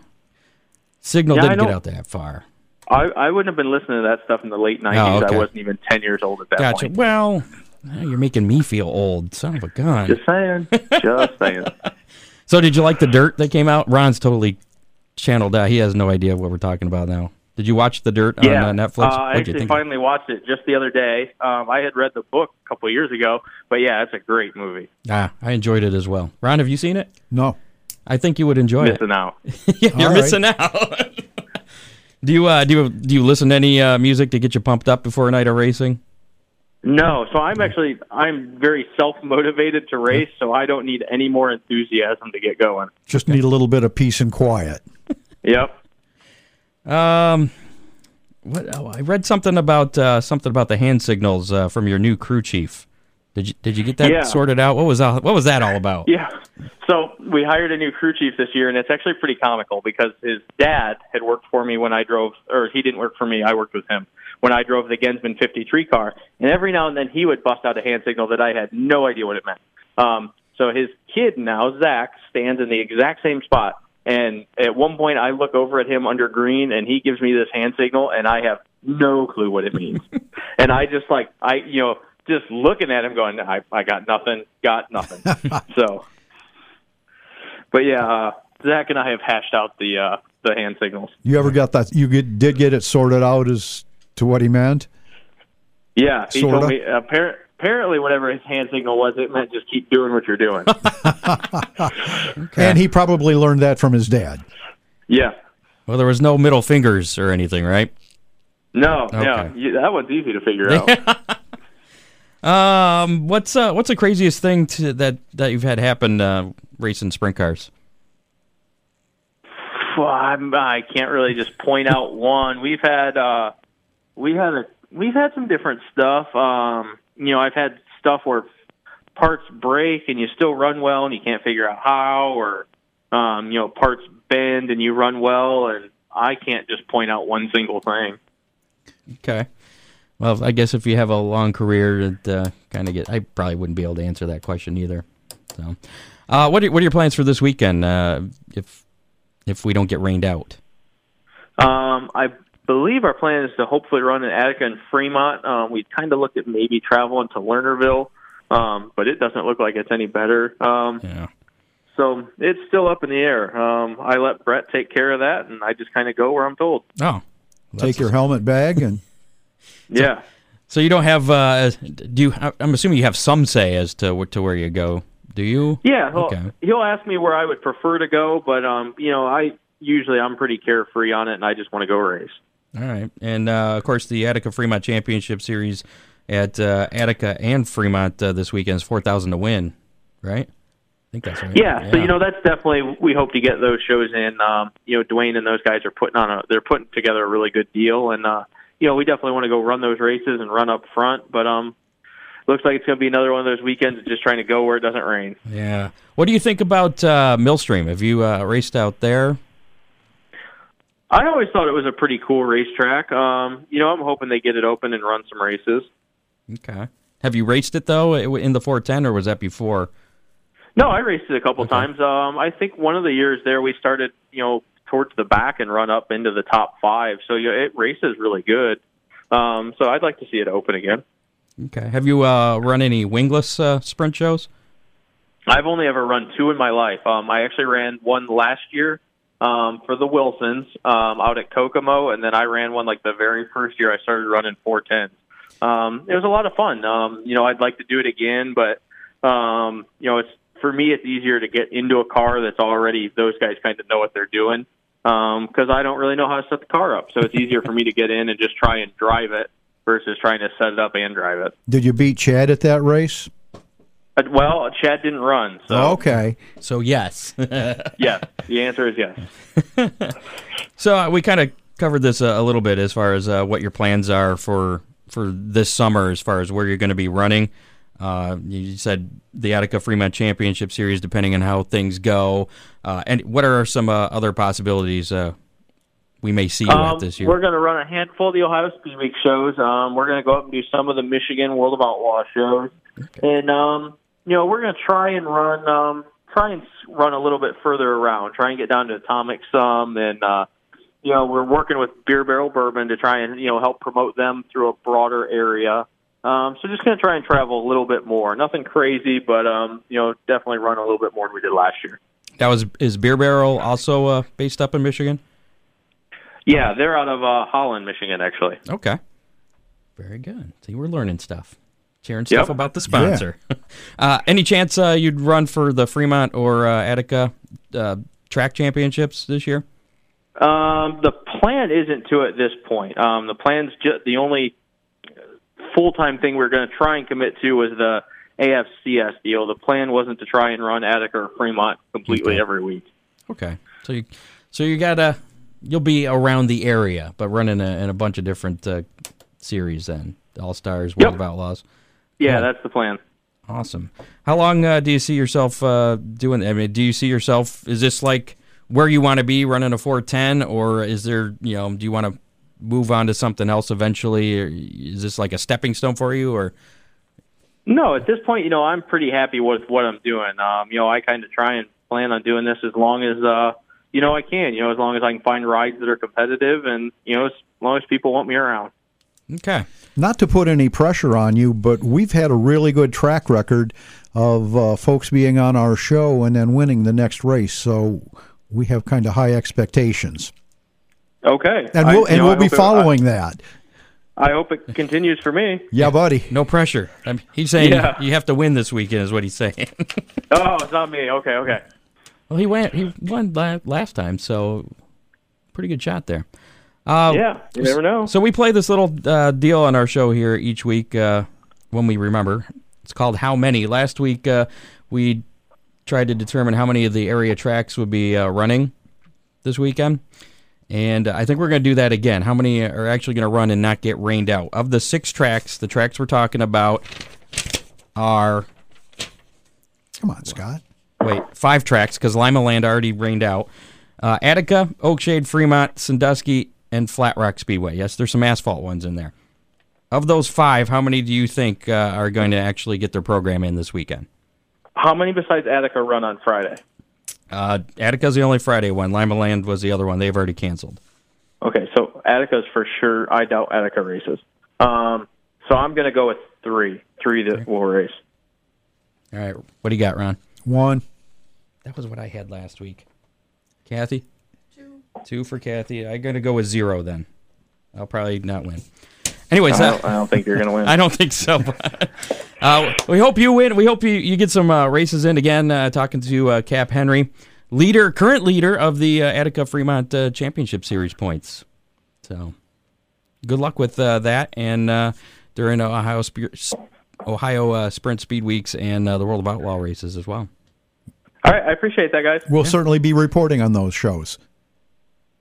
Signal Yeah, didn't get out that far. I, I wouldn't have been listening to that stuff in the late 90s. Oh, okay. I wasn't even 10 years old at that Gotcha. point. Well, you're making me feel old. Son of a gun. Just saying. Just saying. [laughs] So, did you like the Dirt that came out? Ron's totally channeled out. He has no idea what we're talking about now. Did you watch the Dirt Yeah, on uh, Netflix? Uh, I What'd you actually think? finally watched it just the other day. Um, I had read the book a couple of years ago, but yeah, it's a great movie. ah, I enjoyed it as well. Ron, have you seen it? No. I think you would enjoy it. Missing out. [laughs] yeah, you're All right. missing out. [laughs] do you uh, do you do you listen to any uh, music to get you pumped up before a night of racing? No, so I'm actually I'm very self motivated to race, so I don't need any more enthusiasm to get going. Just need a little bit of peace and quiet. [laughs] Yep. Um, what? Oh, I read something about uh, something about the hand signals uh, from your new crew chief. Did you did you get that Yeah. sorted out? What was that, what was that all about? Yeah. So we hired a new crew chief this year, and it's actually pretty comical because his dad had worked for me when I drove, or he didn't work for me. I worked with him when I drove the Gensman 53 car, and every now and then he would bust out a hand signal that I had no idea what it meant. Um, so his kid now, Zach, stands in the exact same spot, and at one point I look over at him under green, and he gives me this hand signal, and I have no clue what it means, [laughs] and I just like I you know just looking at him going I I got nothing, got nothing. [laughs] so. But yeah, uh, Zach and I have hashed out the uh, the hand signals. You ever got that? You get, did get it sorted out as to what he meant? Yeah, he Sorta. told me appar- apparently whatever his hand signal was, it meant just keep doing what you're doing. [laughs] And he probably learned that from his dad. yeah. Well, there was no middle fingers or anything, right? No, Okay. yeah, you, that one's easy to figure out. [laughs] Um, what's uh, what's the craziest thing to, that that you've had happen uh, racing sprint cars? Well, I'm, I can't really just point out one. We've had uh, we had a we've had some different stuff. Um, you know, I've had stuff where parts break and you still run well and you can't figure out how, or um, you know, parts bend and you run well, and I can't just point out one single thing. Okay. Well, I guess if you have a long career, it uh, kind of get. I probably wouldn't be able to answer that question either. So, uh, what are, what are your plans for this weekend? Uh, if if we don't get rained out, Um, I believe our plan is to hopefully run in Attica and Fremont. Um, we kind of looked at maybe traveling to Lernerville, um, but it doesn't look like it's any better. Um, yeah. So it's still up in the air. Um, I let Brett take care of that, and I just kind of go where I'm told. Oh, Take your helmet bag and Yeah. So you don't have? Uh, do you? I'm assuming you have some say as to to where you go. Do you? Yeah, he'll, Okay. he'll ask me where I would prefer to go, but um, you know, I usually I'm pretty carefree on it, and I just want to go race. All right, and uh, of course the Attica Fremont Championship Series at uh, Attica and Fremont uh, this weekend is four thousand to win, right? I think that's right. Yeah, so you know that's definitely we hope to get those shows in. Um, you know, Dwayne and those guys are putting on a they're putting together a really good deal, and uh, you know we definitely want to go run those races and run up front. But um, looks like it's going to be another one of those weekends of just trying to go where it doesn't rain. Yeah. What do you think about uh, Millstream? Have you uh, raced out there? I always thought it was a pretty cool racetrack. Um, you know, I'm hoping they get it open and run some races. Okay. Have you raced it though in the 410, or was that before? No, I raced it a couple Okay. times. Um, I think one of the years there we started, you know, towards the back and run up into the top five. So you know, it races really good. Um, so I'd like to see it open again. Okay. Have you uh, run any wingless uh, sprint shows? I've only ever run two in my life. Um, I actually ran one last year um, for the Wilsons um, out at Kokomo, and then I ran one like the very first year I started running 410s. Um, it was a lot of fun. Um, you know, I'd like to do it again, but um, you know, it's for me, it's easier to get into a car that's already those guys kind of know what they're doing because I don't really know how to set the car up. So it's easier for me to get in and just try and drive it versus trying to set it up and drive it. did you beat Chad at that race? Uh, well, Chad didn't run, so Okay. So yes. [laughs] yes, the answer is yes. [laughs] so uh, we kind of covered this uh, a little bit as far as uh, what your plans are for for this summer, as far as where you're going to be running. Uh, you said the Attica Fremont Championship Series, depending on how things go. Uh, and what are some uh, other possibilities uh, we may see Um, this year? We're going to run a handful of the Ohio Speed Week shows. Um, we're going to go up and do some of the Michigan World of Outlaw shows, and um, you know we're going to try and run um, try and run a little bit further around. Try and get down to Atomic some, and uh, you know, we're working with Beer Barrel Bourbon to try and you know help promote them through a broader area. Um, so just going to try and travel a little bit more. Nothing crazy, but um, you know, definitely run a little bit more than we did last year. That was is Beer Barrel also uh, based up in Michigan? Yeah, they're out of uh, Holland, Michigan, actually. Okay. Very good. See, we're learning stuff, sharing stuff Yep. about the sponsor. [laughs] uh, any chance uh, you'd run for the Fremont or uh, Attica uh, track championships this year? Um, the plan isn't to at this point. Um, the plan's just the only full time thing we're going to try and commit to was the AFCS deal. The plan wasn't to try and run Attica or Fremont completely Okay. every week. Okay. So you, so you gotta, you'll be around the area, but running a, in a bunch of different uh, series then. All Stars, World Yep. of Outlaws. Yeah, Cool. that's the plan. Awesome. How long uh, do you see yourself uh, doing? I mean, do you see yourself? Is this like where you want to be running a 410, or is there, you know, do you want to move on to something else eventually? Or is this like a stepping stone for you, or No, at this point, you know, I'm pretty happy with what I'm doing. Um, you know, I kind of try and plan on doing this as long as, uh, you know, I can. You know, as long as I can find rides that are competitive, and you know, as long as people want me around. okay? Not to put any pressure on you, but we've had a really good track record of uh, folks being on our show and then winning the next race. So we have kind of high expectations, Okay, and we'll you and know, we'll be hope it- following that. I, I hope it continues for me. Yeah, buddy. No pressure. I mean, he's saying Yeah. you have to win this weekend, is what he's saying. [laughs] Oh, it's not me. Okay, okay. well, he went. He won last time, so pretty good shot there. Uh, yeah, you never know. So we play this little uh, deal on our show here each week uh, when we remember. It's called How Many. Last week uh, we tried to determine how many of the area tracks would be uh, running this weekend. And I think we're going to do that again. How many are actually going to run and not get rained out? Of the six tracks, the tracks we're talking about are Come on, Scott. wait, five tracks because Limaland already rained out. Uh, Attica, Oakshade, Fremont, Sandusky, and Flat Rock Speedway. Yes, there's some asphalt ones in there. Of those five, how many do you think uh, are going to actually get their program in this weekend? How many besides Attica run on Friday? Uh, Attica's the only Friday one. Limaland was the other one. They've already canceled. Okay, so Attica's for sure. I doubt Attica races. Um, so I'm going to go with three. Three that will race. All right, what do you got, Ron? One. That was what I had last week. Kathy? Two. Two for Kathy. I'm going to go with zero then. I'll probably not win. Anyways, I uh, don't, I don't think you're going to win. [laughs] I don't think so. But, uh, we hope you win. We hope you, you get some uh, races in again. Uh, talking to uh, Cap Henry, leader, current leader of the uh, Attica Fremont uh, Championship Series points. So, good luck with uh, that and uh, during Ohio Spe- Ohio uh, Sprint Speed Weeks and uh, the World of Outlaw races as well. All right, I appreciate that, guys. We'll certainly be reporting on those shows.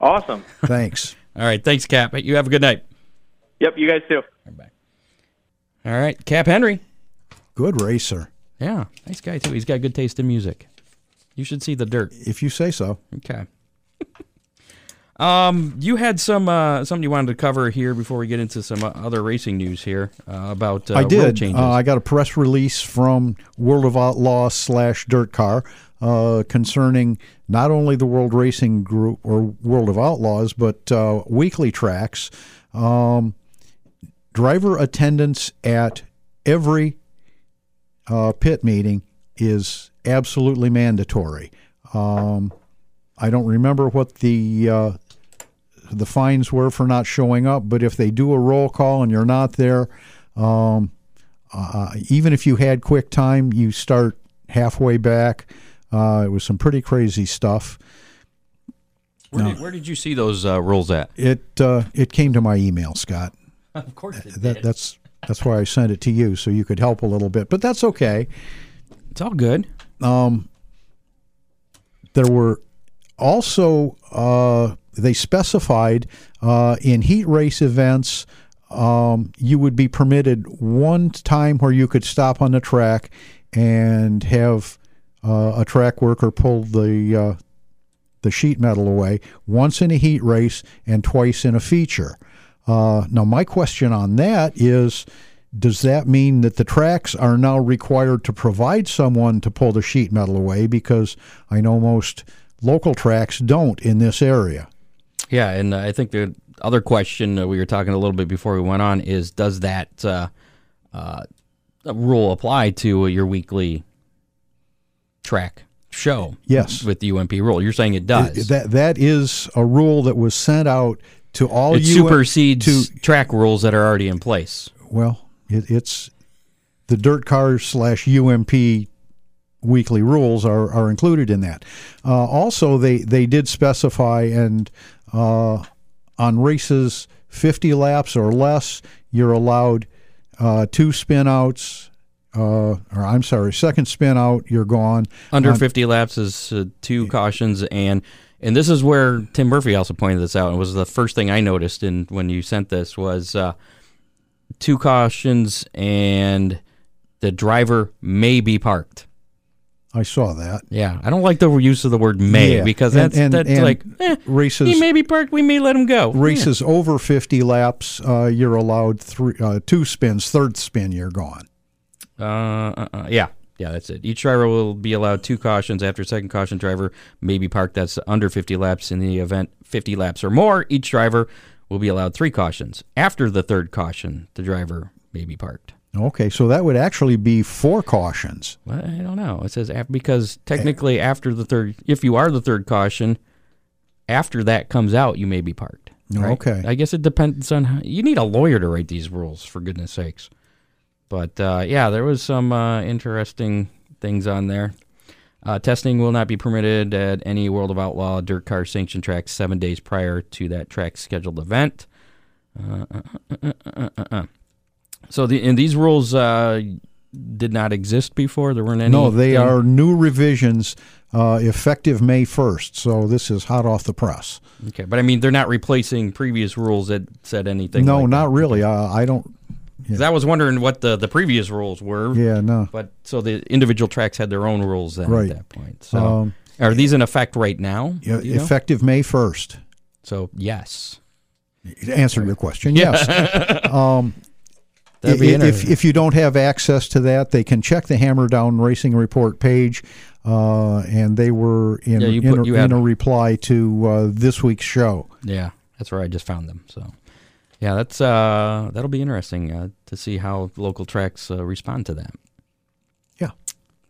Awesome. Thanks. [laughs] All right, thanks, Cap. You have a good night. Yep, you guys too. All right, Cap Henry. Good racer, Yeah, nice guy too. He's got good taste in music. You should see the dirt. if you say so. Okay. [laughs] um, you had some uh, something you wanted to cover here before we get into some uh, other racing news here uh, about uh, I rule did. changes. Uh, I got a press release from World of Outlaws slash Dirt Car uh, concerning not only the World Racing Group or World of Outlaws, but uh, weekly tracks. Um, driver attendance at every uh, pit meeting is absolutely mandatory. Um, I don't remember what the uh, the fines were for not showing up, but if they do a roll call and you're not there, um, uh, even if you had quick time, you start halfway back. Uh, it was some pretty crazy stuff. where, did, where did you see those uh, rules at? It uh, it came to my email, Scott. [laughs] Of course, it That that's that's why I sent it to you so you could help a little bit. But that's okay. it's all good. there were also uh, they specified uh, in heat race events um, you would be permitted one time where you could stop on the track and have uh, a track worker pull the uh, the sheet metal away once in a heat race and twice in a feature. Uh, now, my question on that is does that mean that the tracks are now required to provide someone to pull the sheet metal away? Because I know most local tracks don't in this area. Yeah, and uh, I think the other question uh, we were talking a little bit before we went on is does that uh, uh, rule apply to your weekly track show? Yes. With the UMP rule. You're saying it does. That that is a rule that was sent out to all it you supersedes to track rules that are already in place. well, it, it's the dirt car slash UMP weekly rules are, are included in that. Uh, also, they they did specify and uh, on races 50 laps or less, you're allowed uh, two spin outs. Uh, or I'm sorry, second spin out, you're gone. Under On- 50 laps is uh, two cautions, and and this is where Tim Murphy also pointed this out. and was the first thing I noticed in when you sent this was uh, two cautions and the driver may be parked. I saw that. Yeah, I don't like the use of the word "may" Yeah, because that's and- that's and like eh, races- He may be parked. We may let him go. Races over 50 laps, uh, you're allowed three, uh, two spins. Third spin, you're gone. Uh, uh, uh, yeah, yeah, that's it. Each driver will be allowed two cautions. After second caution, driver may be parked. That's under 50 laps. In the event 50 laps or more, each driver will be allowed three cautions. After the third caution, the driver may be parked. Okay, so that would actually be four cautions. Well, I don't know. It says because technically after the third, if you are the third caution, after that comes out, you may be parked. right? Okay. I guess it depends on how, you need a lawyer to write these rules for goodness sakes. But uh, yeah, there was some uh, interesting things on there. Uh, testing will not be permitted at any World of Outlaw dirt car sanction tracks seven days prior to that track's scheduled event. Uh, uh, uh, uh, uh, uh. So the and these rules uh, did not exist before. There weren't any. No, they thing- are new revisions uh, effective May 1st. So this is hot off the press. okay, but I mean they're not replacing previous rules that said anything. no, like not that. really. Uh, I don't. 'Cause I was wondering what the the previous rules were. Yeah, no. But so the individual tracks had their own rules then Right. at that point. So Um, are these in effect right now? Yeah, you know? effective May 1st. So yes, To answer your question, yes. [laughs] um, That'd be if, if you don't have access to that, they can check the Hammer Down Racing Report page, uh, and they were in, Yeah, you in, a, in a reply to uh, this week's show. yeah, that's where I just found them. So yeah, that's uh that'll be interesting uh, to see how local tracks uh, respond to that. Yeah.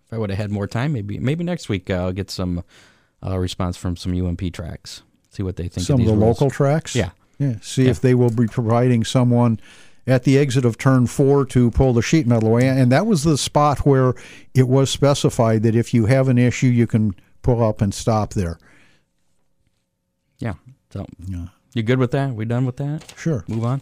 If I would have had more time, maybe maybe next week uh, I'll get some uh, response from some UMP tracks. See what they think. Some of, of the rules. local tracks. Yeah. Yeah. See Yeah. if they will be providing someone at the exit of turn four to pull the sheet metal away. And that was the spot where it was specified that if you have an issue, you can pull up and stop there. Yeah. So Yeah. You good with that? We done with that? Sure. Move on.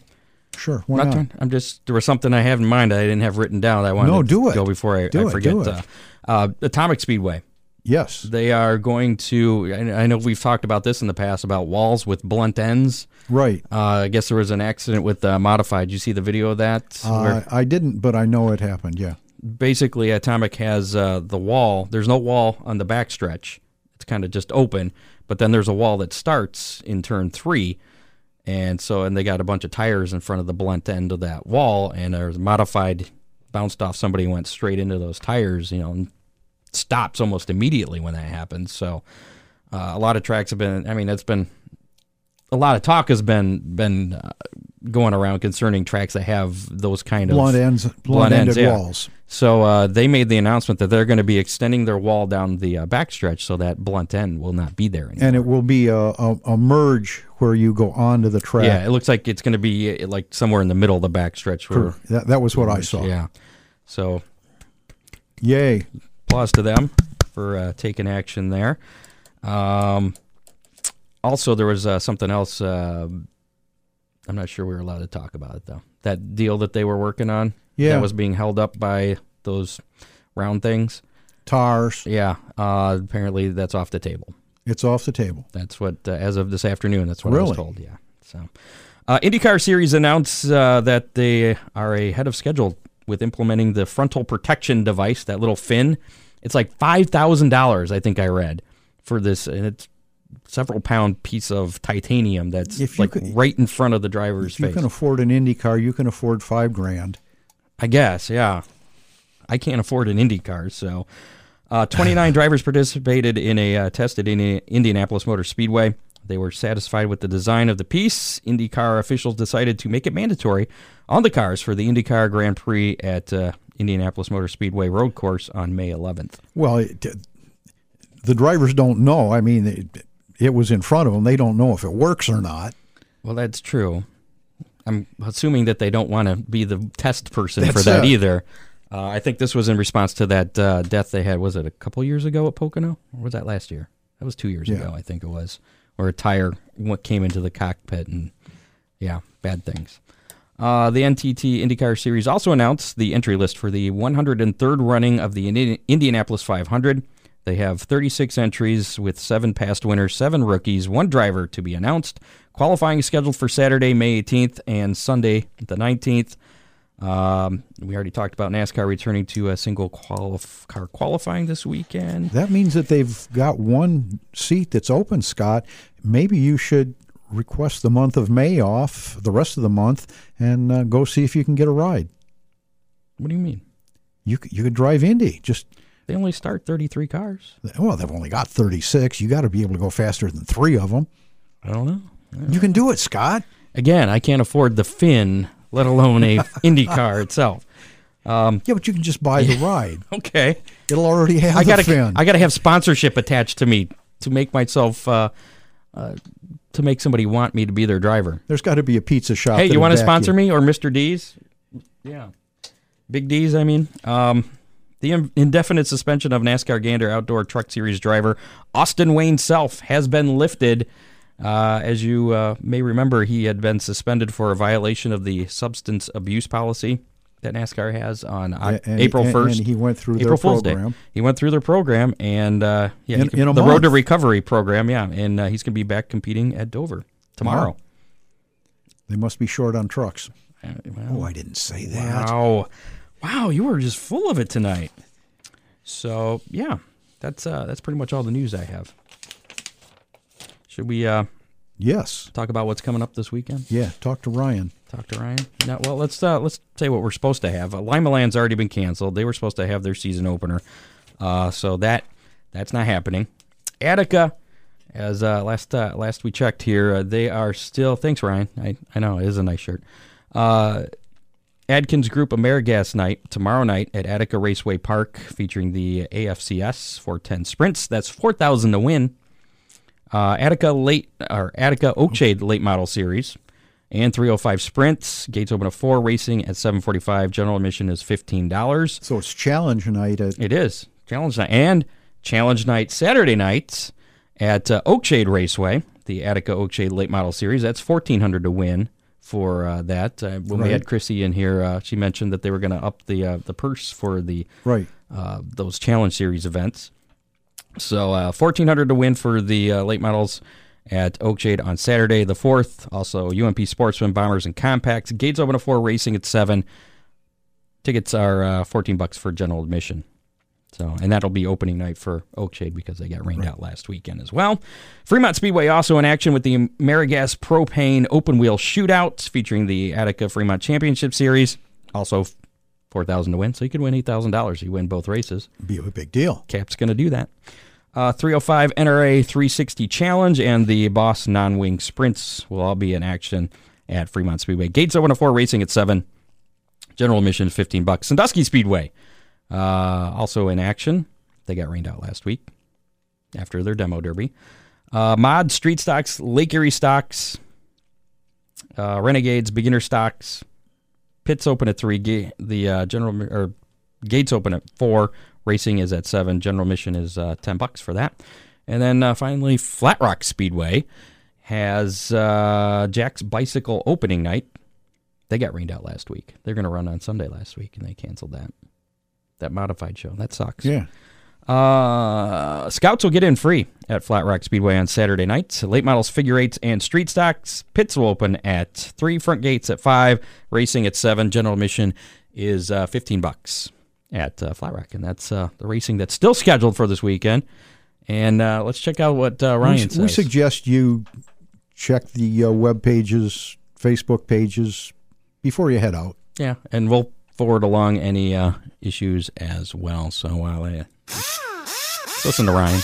Sure. Why not? I'm just there was something I have in mind I didn't have written down. I wanted No, to do it. go before I, Do I it, forget. do. Uh, uh, Atomic Speedway. Yes. They are going to. I know we've talked about this in the past about walls with blunt ends. Right. Uh, I guess there was an accident with uh, modified. Did you see the video of that? Uh, I didn't, but I know it happened. Yeah. basically, Atomic has uh, the wall. There's no wall on the backstretch. It's kind of just open, but then there's a wall that starts in turn three, and so and they got a bunch of tires in front of the blunt end of that wall, and there's modified bounced off somebody went straight into those tires. You know, and stops almost immediately when that happens. So uh, a lot of tracks have been. I mean, it's been a lot of talk has been been uh, going around concerning tracks that have those kind of Blunt ends, blunt, blunt ends, ended yeah. walls. So uh, they made the announcement that they're going to be extending their wall down the uh, backstretch so that blunt end will not be there anymore. And it will be a, a, a merge where you go onto the track. yeah, it looks like it's going to be uh, like somewhere in the middle of the backstretch. Where, That, that was what I saw. Yeah. So Yay. applause to them for uh, taking action there. Um, also, there was uh, something else. Uh, I'm not sure we were allowed to talk about it though. That deal that they were working on, Yeah. that was being held up by those round things. Tars. Yeah, uh, apparently that's off the table. It's off the table. That's what, uh, as of this afternoon, that's what I was told. Yeah. So, uh, IndyCar Series announced uh, that they are ahead of schedule with implementing the frontal protection device, that little fin. It's like five thousand dollars, I think I read, for this, and it's several pound piece of titanium that's If like could- right in front of the driver's If you face. can afford an Indy car, you can afford five grand. I guess, yeah. I can't afford an Indy car, so. Uh, 29 [laughs] drivers participated in a uh, test at Indi- Indianapolis Motor Speedway. They were satisfied with the design of the piece. IndyCar officials decided to make it mandatory on the cars for the IndyCar Grand Prix at uh, Indianapolis Motor Speedway Road Course on May 11th. Well, it, the drivers don't know. I mean, it, it was in front of them. They don't know if it works or not. Well, that's true. I'm assuming that they don't want to be the test person for that it. either. Uh, I think this was in response to that uh, death they had. Was it a couple years ago at Pocono, or was that last year? That was two years Yeah. ago, I think it was, where a tire what came into the cockpit and yeah, bad things. Uh, the NTT IndyCar Series also announced the entry list for the 103rd running of the Indi- Indianapolis 500. They have 36 entries with seven past winners, seven rookies, one driver to be announced. Qualifying is scheduled for Saturday, May 18th, and Sunday, the 19th. Um, we already talked about NASCAR returning to a single qualif- car qualifying this weekend. That means that they've got one seat that's open, Scott. Maybe you should request the month of May off, the rest of the month, and uh, go see if you can get a ride. What do you mean? You you could drive Indy. Just They only start 33 cars. well, they've only got 36. You got to be able to go faster than three of them. I don't know. You can do it, Scott. Again, I can't afford the fin, let alone a [laughs] Indy car itself. Yeah, but you can just buy the [laughs] ride. Okay. It'll already have I gotta, fin. I gotta have sponsorship attached to me to make myself, uh, uh, to make somebody want me to be their driver. There's got to be a pizza shop. Hey, you want to sponsor you. me or Mr. D's? Yeah, Big D's. I mean, um, the indefinite suspension of NASCAR Gander Outdoor Truck Series driver Austin Wayne Self has been lifted. Uh, as you uh, may remember, he had been suspended for a violation of the substance abuse policy that NASCAR has on and- April first. and he went through their April Fool's program. Day. He went through their program, and uh, yeah, In- could- the Road to. Recovery program. Yeah, and uh, he's going to be back competing at Dover tomorrow. They must be short on trucks. Uh, well, Oh, I didn't say that. Wow. Wow, you were just full of it tonight. So yeah, that's uh that's pretty much all the news I have. Should we uh Yes. talk about what's coming up this weekend? Yeah. Talk to Ryan. Talk to Ryan. No, well let's uh let's say what we're supposed to have. Uh, Limaland's already been canceled. They were supposed to have their season opener. Uh so that that's not happening. Attica as uh, last uh, last we checked here, uh, they are still. Thanks, Ryan. I, I know it is a nice shirt. Uh, Adkins Group Amerigas night tomorrow night at Attica Raceway Park, featuring the AFCS 410 sprints. That's 4,000 to win. Uh, Attica late or Attica Oakshade late model series and 305 sprints. Gates open at four. Racing at 7:45. General admission is fifteen dollars. So it's challenge night at It is challenge night and challenge night Saturday nights at uh, Oakshade Raceway, the Attica Oakshade Late Model Series. That's fourteen hundred to win for uh, that. Uh, when we had Chrissy in here, uh, she mentioned that they were going to up the uh, the purse for the right. uh, those challenge series events. So uh, fourteen hundred to win for the uh, late models at Oakshade on Saturday the fourth. Also UMP Sportsman Bombers and Compacts. Gates open at four. Racing at seven. Tickets are uh, fourteen bucks for general admission. So, and that'll be opening night for Oakshade because they got rained out last weekend as well. Fremont Speedway also in action with the Amerigas Propane Open Wheel Shootout featuring the Attica Fremont Championship Series. Also, four thousand to win, so you could win eight thousand dollars. You win both races. Be a big deal. Cap's going to do that. Uh, 305 NRA 360 Challenge and the Boss Non Wing Sprints will all be in action at Fremont Speedway. Gates open at 4, racing at 7. General admission 15 bucks. Sandusky Speedway uh, also in action. They got rained out last week after their demo derby. Uh, Mod Street Stocks, Lake Erie Stocks, uh, Renegades, Beginner Stocks. Pits open at 3. Ga- the uh, general or gates open at 4. Racing is at 7. General mission is uh, 10 bucks for that. And then uh, finally, Flat Rock Speedway has uh, Jack's Bicycle opening night. They got rained out last week. They're going to run on Sunday last week, and they canceled that. That modified show. That sucks. Yeah. Uh, scouts will get in free at Flat Rock Speedway on Saturday night. Late models, figure eights, and street stocks. Pits will open at three. Front gates at five. Racing at seven. General admission is uh, fifteen bucks at uh, Flat Rock, and that's uh, the racing that's still scheduled for this weekend. And uh, let's check out what uh, Ryan we, says. we suggest you check the uh, web pages, Facebook pages before you head out. Yeah, and we'll forward along any uh, issues as well. So while let's listen to Ryan.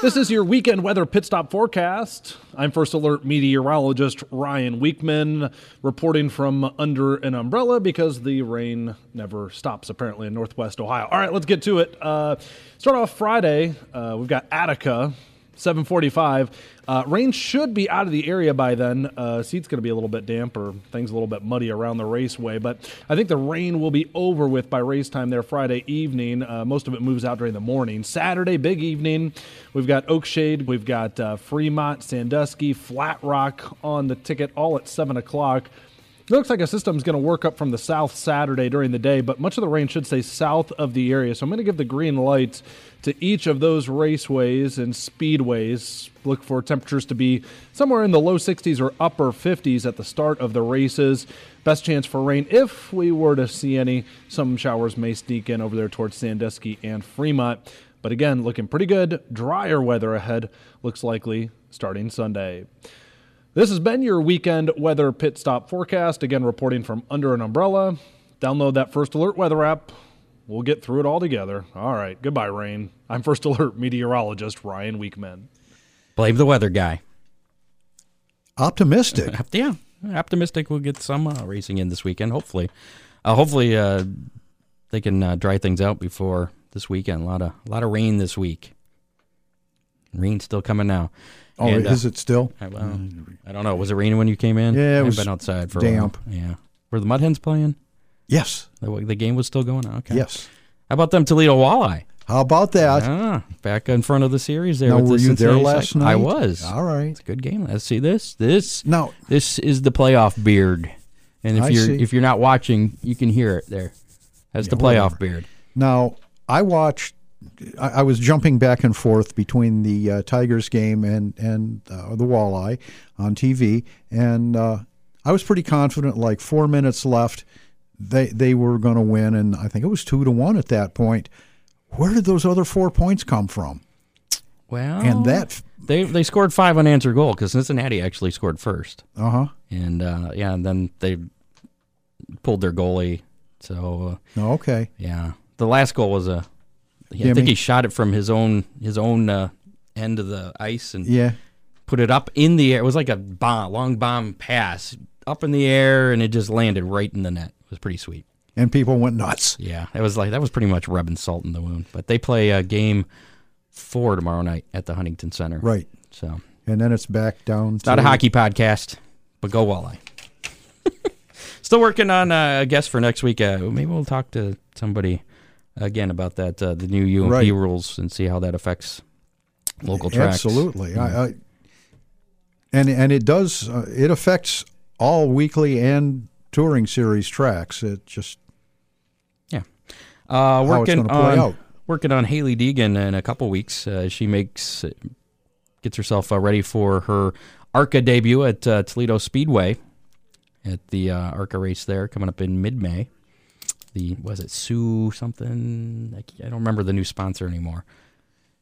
This is your weekend weather pit stop forecast. I'm First Alert meteorologist Ryan Wichman reporting from under an umbrella because the rain never stops apparently in northwest Ohio. All right, let's get to it. Uh, start off Friday. Uh, we've got Attica 745. Uh, rain should be out of the area by then. Uh, seat's going to be a little bit damp or things a little bit muddy around the raceway, but I think the rain will be over with by race time there Friday evening. Uh, most of it moves out during the morning. Saturday, big evening. We've got Oakshade, we've got uh, Fremont, Sandusky, Flat Rock on the ticket, all at 7 o'clock. It looks like a system is going to work up from the south Saturday during the day, but much of the rain should stay south of the area. So I'm going to give the green lights to each of those raceways and speedways. Look for temperatures to be somewhere in the low 60s or upper 50s at the start of the races. Best chance for rain, if we were to see any, some showers may sneak in over there towards Sandusky and Fremont. But again, looking pretty good. Drier weather ahead looks likely starting Sunday. This has been your weekend weather pit stop forecast. Again, reporting from under an umbrella. Download that First Alert weather app. We'll get through it all together. All right. Goodbye, rain. I'm First Alert meteorologist Ryan Wichman. Blame the weather guy. Optimistic. [laughs] Yeah, optimistic we'll get some uh, racing in this weekend. Hopefully, uh, hopefully uh, they can uh, dry things out before this weekend. A lot of a lot of rain this week. Rain still coming now. Oh, And, uh, is it still? I, well, I don't know. Was it raining when you came in? Yeah, it I haven't was been outside for damp. A while. Yeah. Were the Mud Hens playing? Yes. The, the game was still going on. Okay. Yes. How about them Toledo Walleye? How about that? Ah, back in front of the series there. Now, with the were you there last night? I was. All right. It's a good game. Let's see this. This no. this is the playoff beard, and if I you're see. if you're not watching, you can hear it there. That's the playoff whatever. beard. Now, I watched. I, I was jumping back and forth between the uh, Tigers game and and uh, the Walleye on TV, and uh, I was pretty confident. Like four minutes left, they they were going to win, and I think it was two to one at that point. Where did those other four points come from? Well, And that, they they scored five unanswered goal because Cincinnati actually scored first, uh huh. and uh, yeah, and then they pulled their goalie. So uh, Okay. yeah, the last goal was a. I Gimme. think he shot it from his own his own uh, end of the ice and Yeah. put it up in the air. It was like a bomb, long bomb pass up in the air, and it just landed right in the net. It was pretty sweet. And people went nuts. Yeah, it was like that was pretty much rubbing salt in the wound. But they play a game four tomorrow night at the Huntington Center. Right. So And then it's back down. it's not a hockey podcast, but go walleye. [laughs] Still working on uh, a guest for next week. Uh, maybe we'll talk to somebody again about that uh, the new UMP Right. rules and see how that affects local tracks. Absolutely. I, I, and and it does. Uh, it affects all weekly and touring series tracks. It just Yeah. Uh, working on out. working on Hailie Deegan in a couple weeks. Uh, she makes gets herself uh, ready for her ARCA debut at uh, Toledo Speedway at the uh, ARCA race there coming up in mid May. The was it Sue something? I don't remember the new sponsor anymore.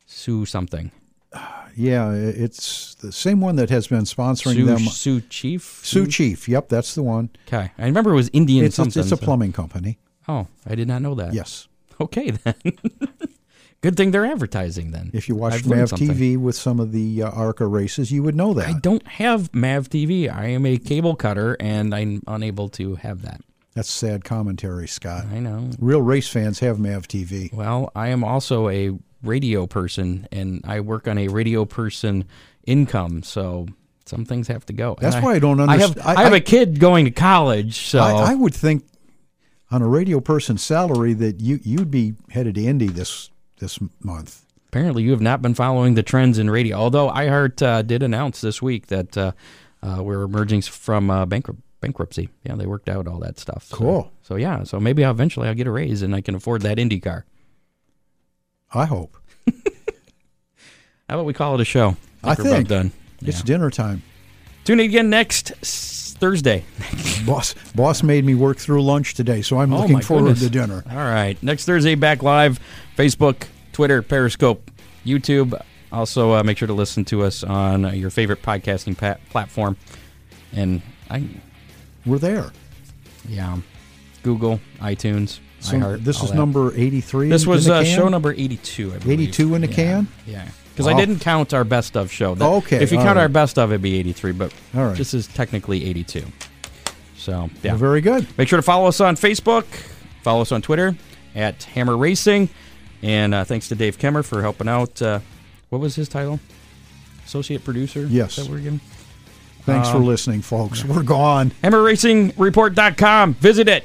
Sue something. yeah. It's the same one that has been sponsoring Sue, them. Sioux Chief. Sioux Chief. Yep, that's the one. Okay, I remember it was Indian It's, it's, something. it's a so- plumbing company. Oh, I did not know that. Yes. Okay [laughs] then. Good thing they're advertising then. If you watched I've Mav. TV with some of the uh, ARCA races, you would know that. I don't have Mav TV. I am a cable cutter, and I'm unable to have that. That's sad commentary, Scott. I know. Real race fans have Mav TV. Well, I am also a radio person, and I work on a radio person income, so some things have to go. And That's why I don't I have understand. I, have a kid going to college, so I, I would think on a radio person's salary that you you'd be headed to Indy this this month. apparently you have not been following the trends in radio. Although iHeart uh, did announce this week that uh, uh, we're emerging from uh, bankrupt bankruptcy. Yeah, they worked out all that stuff. So- Cool. So, yeah, so maybe I'll eventually I'll get a raise and I can afford that Indy car. I hope. [laughs] How about we call it a show? I about think. done. It's Yeah. dinner time. Tune in again next Thursday. [laughs] Boss boss made me work through lunch today, so I'm Oh, looking forward goodness. to dinner. All right. Next Thursday, back live. Facebook, Twitter, Periscope, YouTube. Also, uh, make sure to listen to us on uh, your favorite podcasting pa- platform. And I, We're there. yeah, Google, iTunes, So iHeart. this is that. number 83. This in was the uh, can? show number 82, I believe. 82 in the Yeah. can? Yeah. Because I didn't count our best of show. That- Okay, If you count right. our best of, it'd be 83, but All right. this is technically 82. So, yeah. Well, very good. Make sure to follow us on Facebook, follow us on Twitter at Hammer Racing, and uh, thanks to Dave Kemmer for helping out. Uh, what was his title? Associate producer? Yes. Is that what we're giving? Thanks for listening, folks. We're gone. HammerRacingReport.com. Visit it.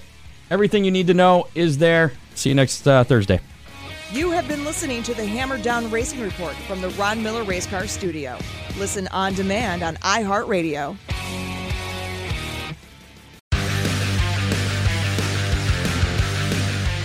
Everything you need to know is there. See you next uh, Thursday. You have been listening to the Hammer Down Racing Report from the Ron Miller Race Car Studio. Listen on demand on iHeartRadio.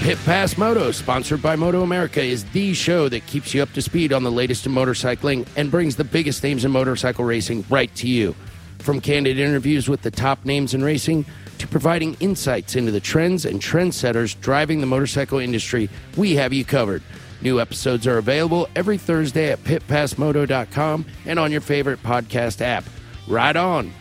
Pit Pass Moto, sponsored by Moto America, is the show that keeps you up to speed on the latest in motorcycling and brings the biggest names in motorcycle racing right to you. From candid interviews with the top names in racing to providing insights into the trends and trendsetters driving the motorcycle industry, we have you covered. New episodes are available every Thursday at pitpassmoto.com and on your favorite podcast app. Ride on!